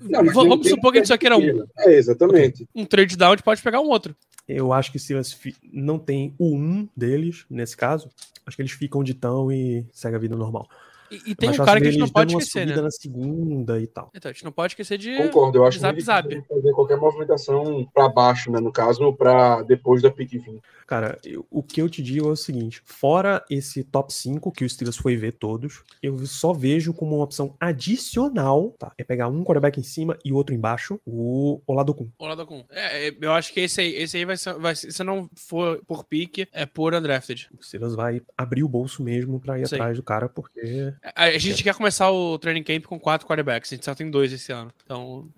Não, mas vamos supor que a gente só queira um. É, exatamente. Um trade down, a gente pode pegar um outro. Eu acho que se eles fi- não tem o um deles, nesse caso, acho que eles ficam de tão e segue a vida normal. E, e tem um cara que a gente não pode esquecer, né? na segunda e tal. Então, a gente não pode esquecer de. Concordo, eu acho Zap, muito zap. fazer qualquer movimentação para baixo, né, no caso, para depois da pick 20. Cara, eu- o que eu te digo é o seguinte: fora esse top 5 que o Steelers foi ver todos, eu só vejo como uma opção adicional, tá? É pegar um quarterback em cima e outro embaixo, o Oladokun. Olá, com. É, é, eu acho que esse aí, esse aí vai ser, vai ser. Se não for por pique, é por undrafted. O Steelers vai abrir o bolso mesmo pra ir Sei. atrás do cara, porque A, gente quer começar o training camp com quatro quarterbacks. A gente só tem dois esse ano. Então,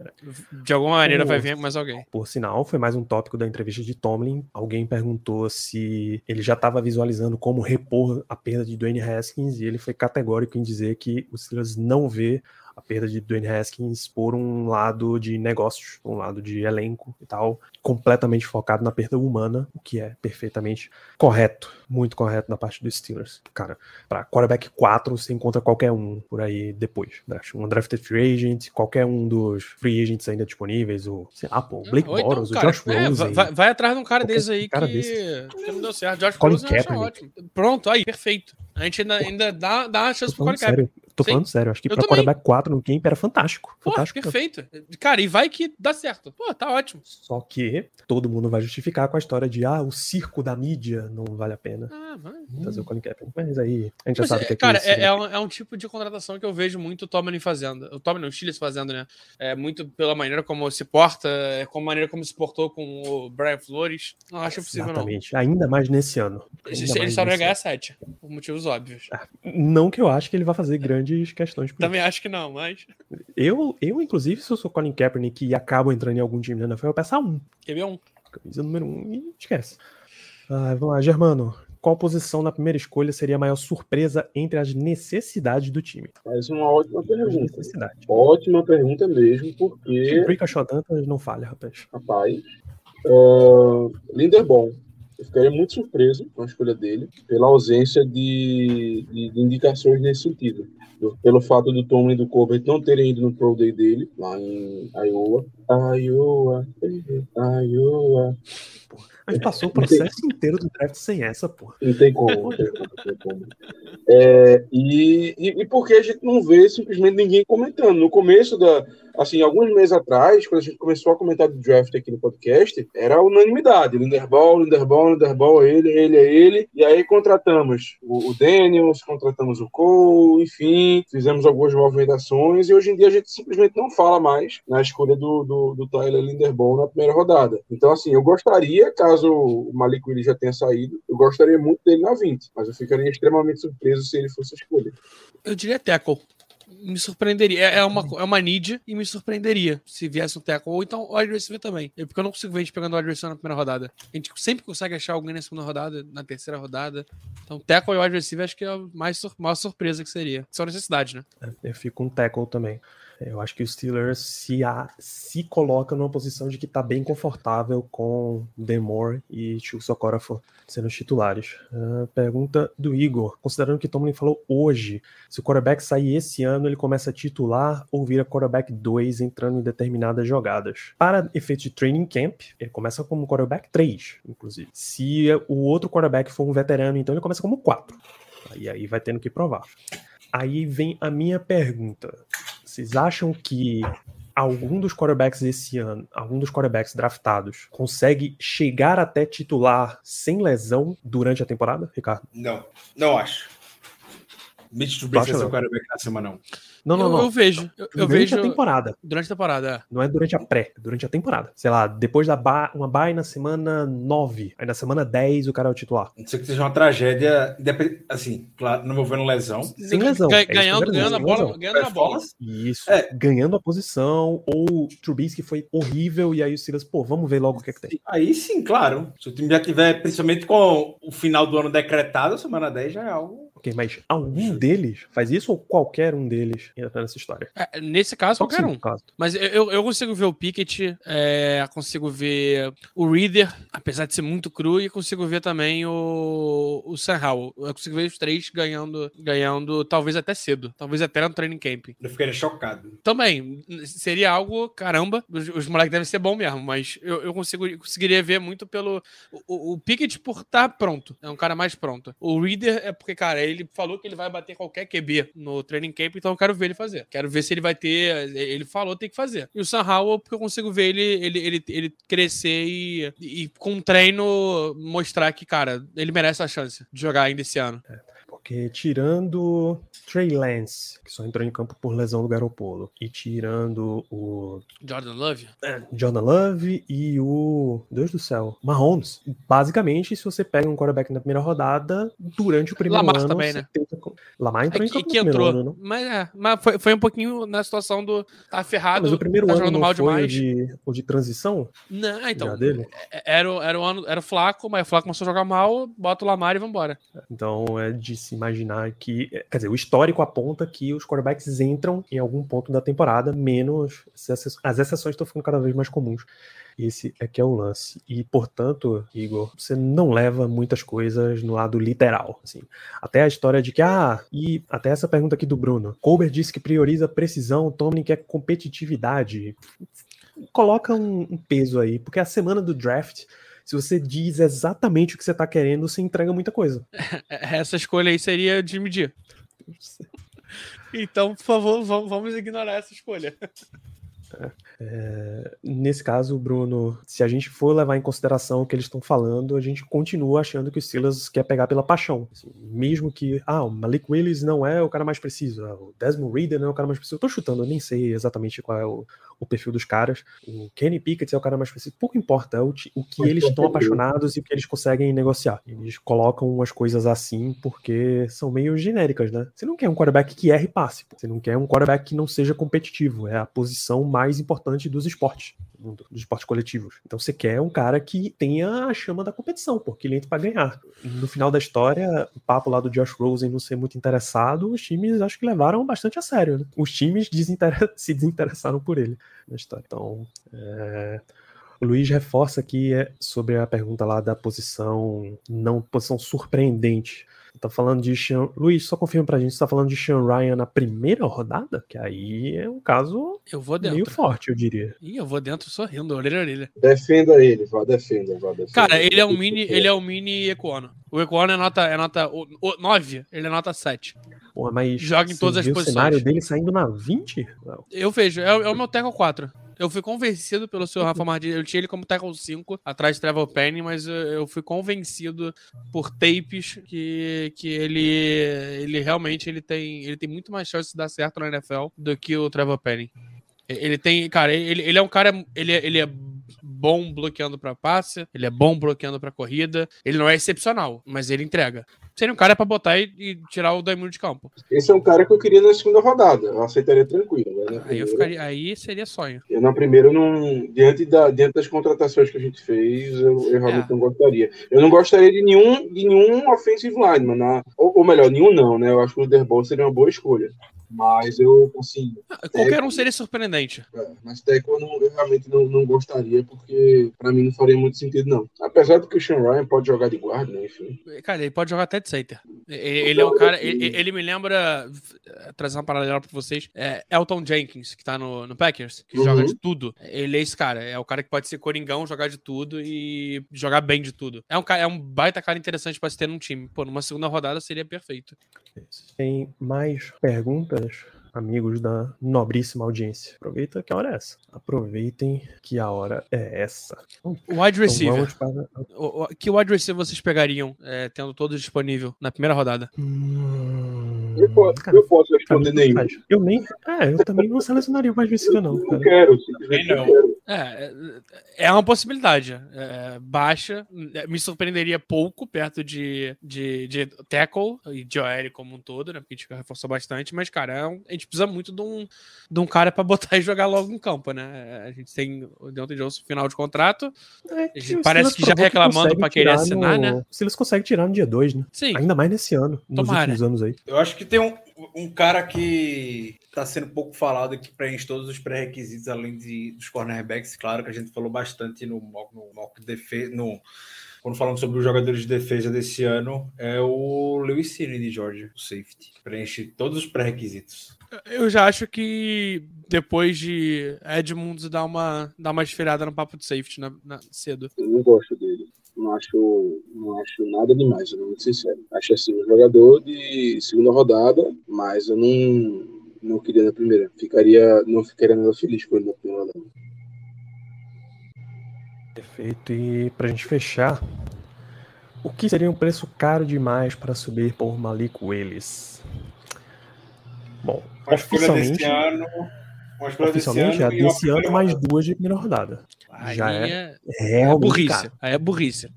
de alguma maneira, vai vir mais alguém. Por sinal, foi mais um tópico da entrevista de Tomlin. Alguém perguntou se ele já estava visualizando como repor a perda de Dwayne Haskins e ele foi categórico em dizer que o Steelers não vê a perda de Dwayne Haskins por um lado de negócios, por um lado de elenco e tal, completamente focado na perda humana, o que é perfeitamente correto, muito correto da parte dos Steelers. Cara, para quarterback 4 você encontra qualquer um por aí depois. draft. Um drafted free agent, qualquer um dos free agents ainda disponíveis, o, sei lá, pô, o Blake Ou então, Boros, o cara, Josh é, Rosen. vai, vai atrás de um cara desse aí cara que, desse. que não deu certo. Josh Colin Rosen Kaepernick. ótimo. Pronto, aí, perfeito. A gente ainda, ainda dá, dá uma chance pro Colin falando Kaepernick. sério. Tô Sim. falando sério. Acho que Eu pra também. quarterback 4 no game era fantástico. Pô, Fantástico. perfeito. Cara, e vai que dá certo. Pô, tá ótimo. Só que todo mundo vai justificar com a história de ah, o circo da mídia não vale a pena Ah, vai. trazer o Colin Kaepernick. Mas aí a gente já Mas, sabe é, que aqui cara, isso é, é um, é um tipo de contratação que eu vejo muito o Tomlin fazendo. O Tomlin, o Chiles fazendo, né? É muito pela maneira como se porta, é, com a maneira como se portou com o Brian Flores. Não acho possível, Exatamente. Ainda mais nesse ano. não. Ainda Ele só vai ganhar ano. 7, por motivos óbvios. Não que eu acho que ele vai fazer grandes questões. Também acho que não, mas. Eu, eu, inclusive, se eu sou Colin Kaepernick e acabo entrando em algum time da NFL, eu peço a um. Quer ver um? Camisa número um e esquece. Ah, vamos lá, Germano. Qual posição na primeira escolha seria a maior surpresa entre as necessidades do time? Faz uma ótima pergunta. Ótima pergunta mesmo, porque, Ricochet Dantas não falha, rapaz. rapaz, Uh, Linderbaum. Eu ficaria muito surpreso com a escolha dele, pela ausência de, de, de indicações nesse sentido. Do- Pelo fato do Tomlin e do Colbert não terem ido no Pro Day dele, lá em Iowa. Iowa, Iowa. A gente passou o processo inteiro do draft sem essa, porra. Não tem como. Não tem como, não tem como. É, e, e, e porque a gente não vê simplesmente ninguém comentando. No começo da. Assim, alguns meses atrás, quando a gente começou a comentar do draft aqui no podcast, era unanimidade. Linderball, Linderball, Linderball, ele, ele, é ele. E aí contratamos o, o Daniels, contratamos o Cole, enfim, fizemos algumas movimentações. E hoje em dia a gente simplesmente não fala mais na escolha do, do, do Tyler Linderball na primeira rodada. Então, assim, eu gostaria, caso o Malik Willis já tenha saído, eu gostaria muito dele na 20, mas eu ficaria extremamente surpreso se ele fosse a escolha. Eu diria tackle. Me surpreenderia. É é uma, é uma need e me surpreenderia se viesse um tackle. Ou então o wide receiver também. Eu- Porque eu não consigo ver a gente pegando o wide receiver na primeira rodada. A gente sempre consegue achar alguém na segunda rodada, na terceira rodada. Então, tackle e wide receiver acho que é a mais sur maior surpresa que seria. Só necessidade, né? Eu fico com um tackle também. Eu acho que o Steelers se, a- se coloca numa posição de que tá bem confortável com Demore e Chuck Okorafor sendo os titulares. Ah, pergunta do Igor. Considerando que Tomlin falou hoje, se o quarterback sair esse ano, ele começa a titular ou vira quarterback 2 entrando em determinadas jogadas. Para efeito de training camp, ele começa como quarterback 3, inclusive. Se o outro quarterback for um veterano, então ele começa como 4. E aí vai tendo que provar. Aí vem a minha pergunta. Vocês acham que algum dos quarterbacks esse ano, algum dos quarterbacks draftados, consegue chegar até titular sem lesão durante a temporada, Ricardo? Não, não acho. Mitch Trubisky não? o quarterback na semana, não. Não, não, eu, não. eu vejo. Eu, eu durante vejo a temporada. durante a temporada. é. Não é durante a pré, é durante a temporada. Sei lá, depois da ba uma bye na semana 9, aí na semana 10 o cara é o titular. Não sei que seja uma tragédia, assim, claro, não envolvendo lesão. Sem lesão. Ga- é ganhando, ganhando a sem bola, lesão. ganhando a bola. Isso, É. ganhando a posição, ou Trubisky foi horrível, e aí o Silas, pô, vamos ver logo o que é que tem. Aí sim, claro. Se o time já tiver, principalmente com o final do ano decretado, semana 10 já é algo. Ok, mas algum deles faz isso ou qualquer um deles entra nessa história? É, nesse caso, Só qualquer um. caso. Mas eu- eu, consigo ver o Pickett, é, consigo ver o Reader, apesar de ser muito cru, e consigo ver também o, o Sam Howell. Eu consigo ver os três ganhando, ganhando talvez até cedo. Talvez até no training camp. Eu ficaria chocado. Também, seria algo, caramba, os, os moleques devem ser bom mesmo, mas eu, eu consigo, eu conseguiria ver muito pelo. O, o- o Pickett por estar pronto, é um cara mais pronto. O Reader é porque, cara, ele falou que ele vai bater qualquer QB no training camp, então eu quero ver ele fazer. Quero ver se ele vai ter. Ele falou tem que fazer. E o Sam Howell, porque eu consigo ver ele, ele, ele, ele crescer e, e com um treino mostrar que, cara, ele merece a chance de jogar ainda esse ano. Porque tirando Trey Lance, que só entrou em campo por lesão do Garopolo, e tirando o Jordan Love? é, Jordan Love e o. Deus do céu, Mahomes. Basicamente, se você pega um quarterback na primeira rodada, durante o primeiro Lamar ano. também, né? tenta Lamar entrou É em campo que no primeiro entrou. ano, não? Mas, é, mas foi, foi um pouquinho na situação do. Tá ferrado. Mas o primeiro tá ano não mal foi demais. o de, o de transição Não, então. é- Era, o- era o ano, era o Flaco, mas o Flaco começou a jogar mal, bota o Lamar e vambora. Então é de se imaginar que. Quer dizer, o histórico aponta que os quarterbacks entram em algum ponto da temporada, menos. As exceções estão ficando cada vez mais comuns. Esse é que é o lance. E, portanto, Igor, você não leva muitas coisas no lado literal. Assim. Até a história de que, ah, e até essa pergunta aqui do Bruno. Colbert disse que prioriza precisão, Tomlin quer competitividade. Coloca um, um peso aí, porque a semana do draft, se você diz exatamente o que você tá querendo, você entrega muita coisa. <laughs> Essa escolha aí seria de medir. Então, por favor, vamos ignorar essa escolha. Nesse caso, Bruno, se a gente for levar em consideração o que eles estão falando, a gente continua achando que o Silas quer pegar pela paixão. Assim, mesmo que, ah, o Malik Willis não é o cara mais preciso, ah, o Desmond Reader não é o cara mais preciso. Eu tô chutando, eu nem sei exatamente qual é o, o perfil dos caras. O Kenny Pickett é o cara mais preciso. Pouco importa é o, o que eles estão apaixonados e o que eles conseguem negociar. Eles colocam umas coisas assim porque são meio genéricas, né? Você não quer um quarterback que erre passe. Você não quer um quarterback que não seja competitivo. É a posição mais importante dos esportes, do- dos esportes coletivos. Então você quer um cara que tenha a chama da competição, porque ele entra para ganhar. No final da história, o papo lá do Josh Rosen não ser muito interessado, os times acho que levaram bastante a sério. Né? Os times desinter- <laughs> se desinteressaram por ele na história. Então, é, O Luiz reforça aqui é sobre a pergunta lá da posição não posição surpreendente. Tá falando de Sean. Luiz, só confirma pra gente, você tá falando de Sean Ryan na primeira rodada? Que aí é um caso Eu vou meio dentro. forte, eu diria. Ih, eu vou dentro sorrindo, orelha a orelha. Defenda ele, vá, defenda, vá, defenda. Cara, ele é um mini, ele é um mini Econo. O Econo é nota, é nota o, o, 9, ele é nota 7. Porra, mas Joga em todas as posições. o cenário dele saindo na 20? Não. Eu vejo, é, é o meu tackle 4. Eu fui convencido pelo seu Rafa Martins. Eu tinha ele como tackle 5, atrás de Trevor Penny, mas eu, eu fui convencido por tapes que, que ele, ele realmente ele tem, ele tem muito mais chance de dar certo na NFL do que o Trevor Penny. Ele tem, cara, ele, ele é um cara, ele, é- ele é bom bloqueando pra passe, ele é bom bloqueando pra corrida, ele não é excepcional, mas ele entrega. Seria um cara pra botar e, e tirar o Daimon de campo. Esse é um cara que eu queria na segunda rodada. Eu aceitaria tranquilo. Né? Na Aí eu primeira- ficaria, aí seria sonho. Eu na primeira, não, diante, da, diante das contratações que a gente fez, eu, eu realmente É. não gostaria. Eu não gostaria de nenhum, de nenhum offensive lineman, na, ou, ou melhor, nenhum não, né? Eu acho que o Derbol seria uma boa escolha. Mas eu, assim, Qualquer um seria surpreendente. é, mas Teco eu, não- eu realmente não, não gostaria, porque pra mim não faria muito sentido, não. Apesar de que o Sean Ryan pode jogar de guarda, né? Enfim. Cara, ele pode jogar até de center. Ele, ele é um cara. Ele, ele me lembra. eh, Trazer uma paralela pra vocês. É Elton Jenkins, que tá no, no Packers, que Uhum. joga de tudo. Ele é esse cara. É o cara que pode ser coringão, jogar de tudo e jogar bem de tudo. É um, cara, é um baita cara interessante pra se ter num time. Pô, numa segunda rodada seria perfeito. Tem mais perguntas, pêche amigos da nobríssima audiência? Aproveita que a hora é essa. Aproveitem que a hora é essa. Então, Wide receiver. vamos para... O- o- Que wide receiver vocês pegariam, eh, tendo todos disponível na primeira rodada? Hum, Eu, posso, cara, eu posso responder não nenhum. Eu nem. É, eu também não selecionaria o wide receiver, não. Não Cara. quero, simplesmente Nem não não. quero. É, é uma possibilidade. É, baixa, é, me surpreenderia pouco perto de, de, de tackle e de OL como um todo, né? Porque a gente reforçou bastante, mas, cara, é um- a gente precisa muito de um, de um cara pra botar e jogar logo em campo, né? A gente tem o Deontay Johnson final de contrato. É, o parece que já reclamando pra querer tirar assinar, no... né? Se eles conseguem tirar no dia 2, né? Sim, Ainda mais nesse ano, nos Tomara. últimos anos aí. Eu acho que tem um, um cara que tá sendo pouco falado e que preenche todos os pré-requisitos, além de, dos cornerbacks, claro, que a gente falou bastante no mock, no mock defe- no quando falamos sobre os jogadores de defesa desse ano, é o Lewis Cine de Georgia, o safety. Preenche todos os pré-requisitos. eu já acho que depois de Edmunds dar uma, dar uma esfriada no papo de safety na- na- cedo. Eu não gosto dele. Não acho, não acho nada demais, sendo muito sincero. Acho assim, um jogador de segunda rodada, mas eu não, não queria na primeira. Ficaria, não ficaria nada feliz com ele na primeira rodada. Perfeito. E pra gente fechar, o que seria um preço caro demais para subir por Malik Willis? Bom, Uma oficialmente, ano. Uma escolha desse oficialmente ano. é e uma desse ano mais duas de primeira rodada. Aí Já é é, é burrice. caro. Aí é burrice.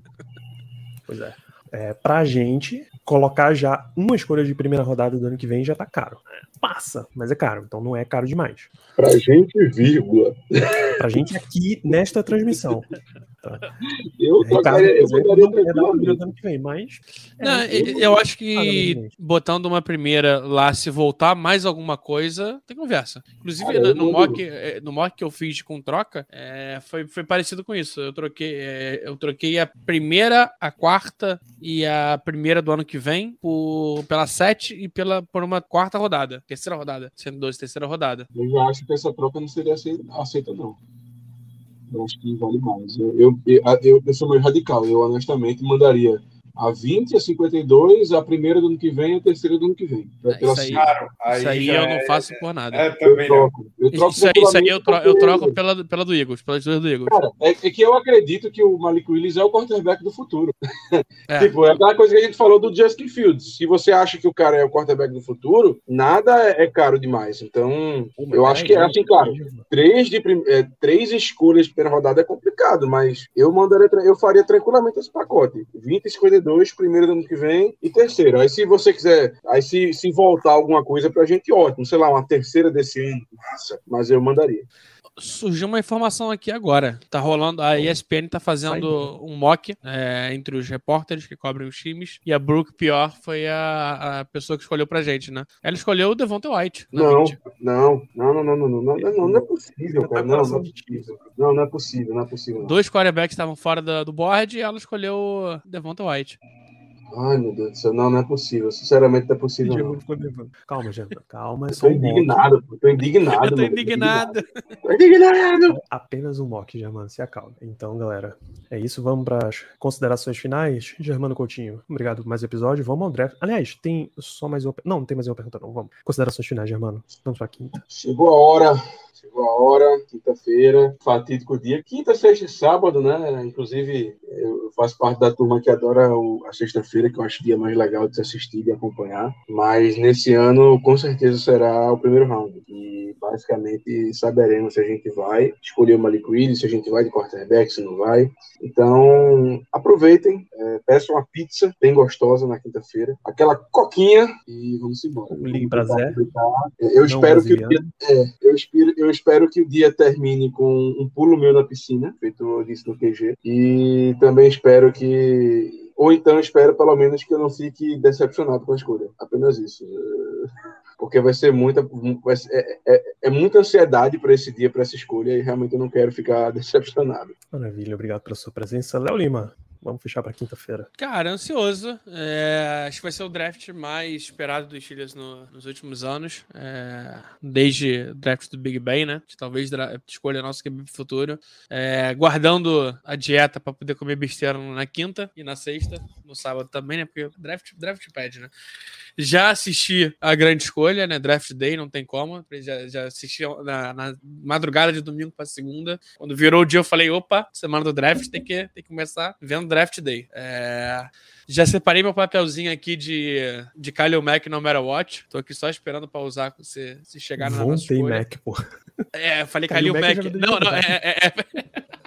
Pois é. é. Pra gente, colocar já uma escolha de primeira rodada do ano que vem já tá caro. Passa, mas é caro, então não é caro demais. Pra gente, vírgula. Pra gente aqui nesta transmissão. <laughs> Eu Ricardo, é da tranquilamente. do ano que vem, mas. é, Não, eu- eu, eu acho que botando uma primeira lá, se voltar mais alguma coisa, tem conversa. Inclusive, Ah, no, mock, eh, no mock que eu fiz com troca, eh, foi, foi parecido com isso. Eu troquei, eh, eu troquei a primeira, a quarta e a primeira do ano que vem por, pela sete e pela, por uma quarta rodada. Terceira rodada. Sendo dois, terceira rodada. Eu já acho que essa troca não seria aceita, aceita não. Eu acho que vale mais. Eu, eu, eu, eu sou meio radical. Eu, honestamente, mandaria a 20, a 52, a primeira do ano que vem e a terceira do ano que vem. É, Pela isso aí- Claro, Isso aí eu é- não faço por nada. É, Eu troco. Eu troco Isso aí, isso aí eu, tro- eu porque- troco pela, pela do Eagles, pelas duas do Eagles. Cara, é, é que eu acredito que o Malik Willis é o quarterback do futuro. É. <laughs> Tipo, é aquela coisa que a gente falou do Justin Fields. Se você acha que o cara é o quarterback do futuro, nada é, é caro demais. Então, eu acho que é assim, claro. Três, de, prim- é, três escolhas de primeira rodada é complicado, mas eu mandaria, eu faria tranquilamente esse pacote. 20, 52 QB2, primeiro do ano que vem e terceiro. Aí se você quiser, aí se, se voltar alguma coisa pra gente, ótimo. Sei lá, uma terceira desse ano, massa. Mas eu mandaria. Surgiu uma informação aqui agora. Tá rolando. A ESPN tá fazendo um mock é, entre os repórteres que cobrem os times. E a Brooke Pior foi a, a pessoa que escolheu pra gente, né? Ela escolheu o Devonta White. na Não, 20. não, não, não, não, não, não, não, não, é possível, cara. Não, não, é possível. não, não é possível, não é possível. não. Dois quarterbacks estavam fora da- do board e ela escolheu o Devonta White. Ai, meu Deus do céu, não, não é possível. Sinceramente, não é possível. Não. Calma, Germano. Calma, é só um indignado, pô, tô indignado. Eu tô indignado. Tô indignado. Apenas um mock, Germano, se acalma. Então, galera, é isso. Vamos para as considerações finais. Germano Coutinho, obrigado por mais um episódio. Vamos ao draft. Aliás, tem só mais uma. Não, não tem mais uma pergunta, não. Vamos. Considerações finais, Germano. Vamos para a quinta. Chegou a hora, chegou a hora, quinta-feira, fatídico dia, quinta, sexta e sábado, né? Inclusive, eu faço parte da turma que adora o- a sexta-feira, que eu acho o dia mais legal de se assistir e de acompanhar. Mas nesse ano, com certeza, será o primeiro round. E basicamente saberemos se a gente vai escolher o Malik Willis, se a gente vai de quarterback, se não vai. Então, aproveitem, é, peçam uma pizza bem gostosa na quinta-feira, aquela coquinha e vamos embora. Ligue pra Zé. Eu Não espero que o dia, é, eu, espero, eu espero que o dia termine com um pulo meu na piscina, feito eu disse no QG. E também espero que. Ou então espero pelo menos que eu não fique decepcionado com a escolha. Apenas isso. É, Porque vai ser muita. vai ser- é, é- é muita ansiedade para esse dia, para essa escolha, e realmente eu não quero ficar <laughs> decepcionado. Maravilha, obrigado pela sua presença. Léo Lima, vamos fechar para quinta-feira. Cara, ansioso. É, acho que vai ser o draft mais esperado dos Steelers no- nos últimos anos. É, desde o draft do Big Ben, né? Que talvez escolha nosso QB futuro. É, guardando a dieta para poder comer besteira na quinta e na sexta. No sábado também, né? Porque draft, draft pede, né? Já assisti a grande escolha, né? Draft Day, não tem como. Já, já assisti na, na madrugada de domingo para segunda. Quando virou o dia, eu falei: opa, semana do draft tem que, tem que começar vendo Draft Day. É, já separei meu papelzinho aqui de, de Kyle Mack no Matter What. Tô aqui só esperando pra usar se, se chegar na nossa Voltei escolha. Mac, pô. É, eu falei Mack. é jogador de Não, não, é, é- é-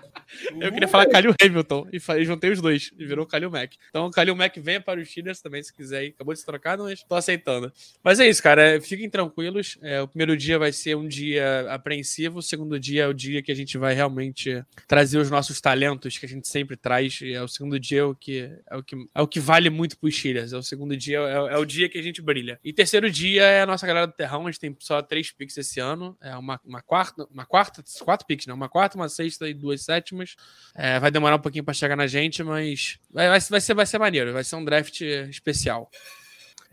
Eu queria falar Kalil Hamilton e juntei os dois e virou Kalil Mack. Então, Kalil Mack venha para os Steelers também, se quiser. Acabou de se trocar, mas tô aceitando. Mas é isso, cara. é, Fiquem tranquilos. É, o primeiro dia vai ser um dia apreensivo. O segundo dia é o dia que a gente vai realmente trazer os nossos talentos que a gente sempre traz. E é o segundo dia é o que é o que, é o que vale muito para os Steelers. É o segundo dia, é, é o dia que a gente brilha. E terceiro dia é a nossa galera do Terrão. A gente tem só três picks esse ano. É uma, uma quarta, uma quarta, quatro picks, né? Uma quarta, uma sexta e duas sétimas. É, vai demorar um pouquinho para chegar na gente, mas vai, vai, vai ser, vai ser maneiro. Vai ser um draft especial.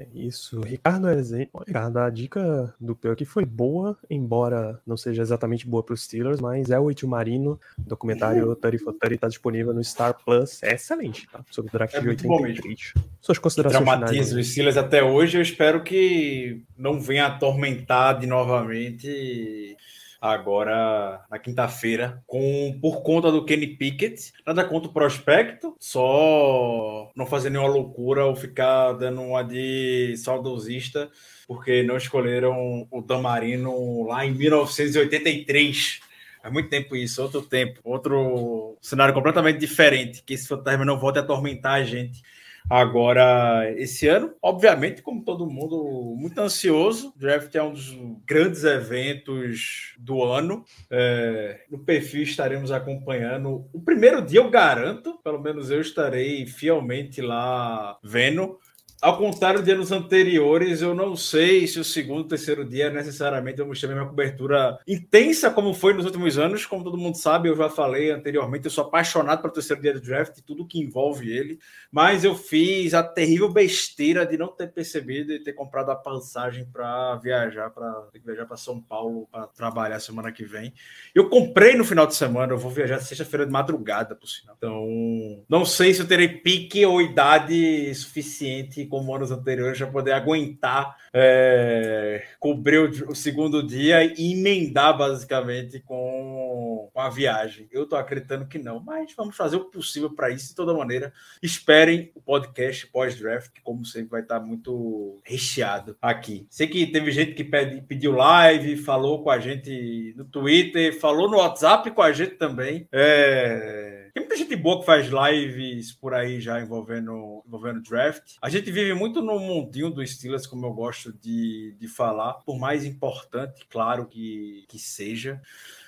É isso. Ricardo. Ó, Ricardo, a dica do Peu aqui foi boa, embora não seja exatamente boa para os Steelers, mas é o Itio Marino, documentário 30 for 30 está disponível no Star Plus. É excelente, tá? Sobre o draft É de muito bom 83. Suas considerações Traumatiza finais. os Steelers até hoje. Eu espero que não venha atormentar de novamente agora na quinta-feira com por conta do Kenny Pickett. Nada contra o prospecto, só não fazer nenhuma loucura ou ficar dando uma de saudosista porque não escolheram o Damarino lá em 1983. Faz muito tempo isso, outro tempo, outro cenário completamente diferente, que esse fantasma não volte a atormentar a gente agora esse ano. Obviamente, como todo mundo, muito ansioso. O draft é um dos grandes eventos do ano. É, no perfil estaremos acompanhando. O primeiro dia eu garanto, pelo menos eu estarei fielmente lá vendo. Ao contrário de anos anteriores, eu não sei se o segundo, terceiro dia necessariamente vamos ter a mesma cobertura intensa como foi nos últimos anos. Como todo mundo sabe, eu já falei anteriormente, eu sou apaixonado pelo terceiro dia do draft e tudo que envolve ele. Mas eu fiz a terrível besteira de não ter percebido e ter comprado a passagem para viajar, para viajar para São Paulo para trabalhar semana que vem. Eu comprei no final de semana, eu vou viajar sexta-feira de madrugada, por sinal. Então, não sei se eu terei pique ou idade suficiente como anos anteriores para poder aguentar é, cobrir o, segundo dia e emendar basicamente com, com a viagem. Eu tô acreditando que não, mas vamos fazer o possível para isso de toda maneira. Esperem o podcast pós-draft, que como sempre vai estar muito recheado aqui. Sei que teve gente que pede, pediu live, falou com a gente no Twitter, falou no WhatsApp com a gente também. É Tem muita gente boa que faz lives por aí já envolvendo, envolvendo draft. A gente vive muito no mundinho do Steelers, como eu gosto de, de falar, por mais importante, claro que, que seja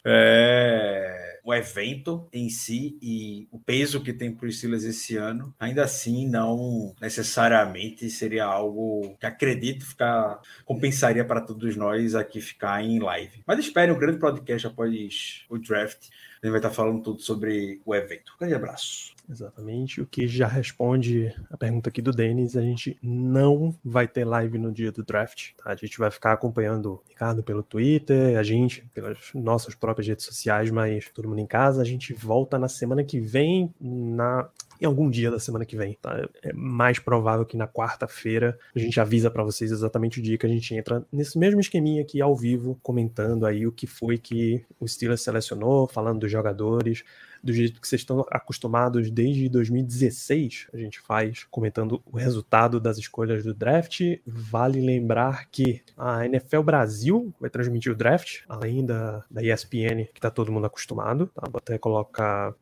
é, o evento em si e o peso que tem para o Steelers esse ano, ainda assim não necessariamente seria algo que acredito ficar compensaria para todos nós aqui ficar em live. Mas espere um grande podcast após o draft. A gente vai estar falando tudo sobre o evento. Um grande abraço. Exatamente. O que já responde a pergunta aqui do Denis, a gente não vai ter live no dia do draft. Tá? A gente vai ficar acompanhando o Ricardo pelo Twitter, a gente pelas nossas próprias redes sociais, mas todo mundo em casa. A gente volta na semana que vem, na em algum dia da semana que vem, tá? É mais provável que na quarta-feira a gente avisa para vocês exatamente o dia que a gente entra nesse mesmo esqueminha aqui ao vivo, comentando aí o que foi que o Steelers selecionou, falando dos jogadores, do jeito que vocês estão acostumados desde 2016, a gente faz comentando o resultado das escolhas do draft. Vale lembrar que a NFL Brasil vai transmitir o draft, além da, da ESPN, que está todo mundo acostumado. Tá? Vou até colocar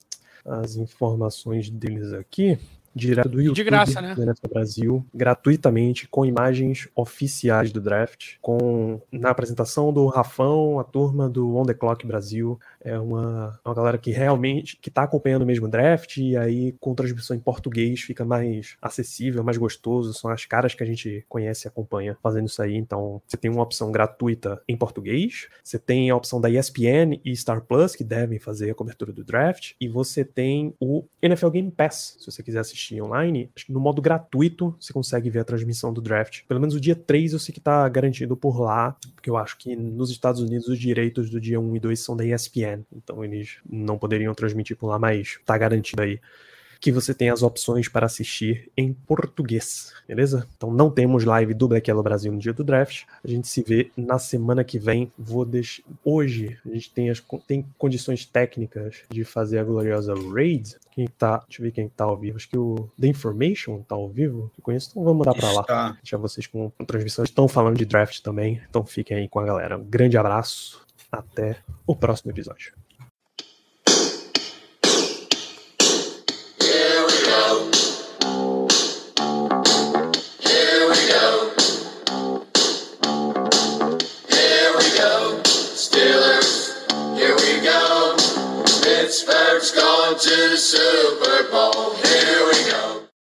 as informações deles aqui. Direto do YouTube, De graça, né? NFL Brasil, gratuitamente, com imagens oficiais do draft, com na apresentação do Rafão, a turma do On The Clock Brasil, é uma, uma galera que realmente que tá acompanhando o mesmo draft e aí com transmissão em português fica mais acessível, mais gostoso, são as caras que a gente conhece e acompanha fazendo isso aí, então você tem uma opção gratuita em português, você tem a opção da ESPN e Star Plus que devem fazer a cobertura do draft e você tem o NFL Game Pass, se você quiser assistir online, no modo gratuito você consegue ver a transmissão do draft. Pelo menos o dia 3 eu sei que tá garantido por lá, porque eu acho que nos Estados Unidos os direitos do dia 1 e 2 são da ESPN, então eles não poderiam transmitir por lá, mas tá garantido aí que você tem as opções para assistir em português, beleza? Então não temos live do Black Yellow Brasil no dia do draft. A gente se vê na semana que vem. Vou deixar hoje a gente tem as tem condições técnicas de fazer a gloriosa raid. Quem tá, deixa eu ver quem tá ao vivo. Acho que o The Information tá ao vivo. Eu conheço, então vamos mudar para lá. Deixar vocês com, com transmissão. Estão falando de draft também, então fiquem aí com a galera. Um grande abraço. Até o próximo episódio. Pittsburgh's gone to the Super Bowl.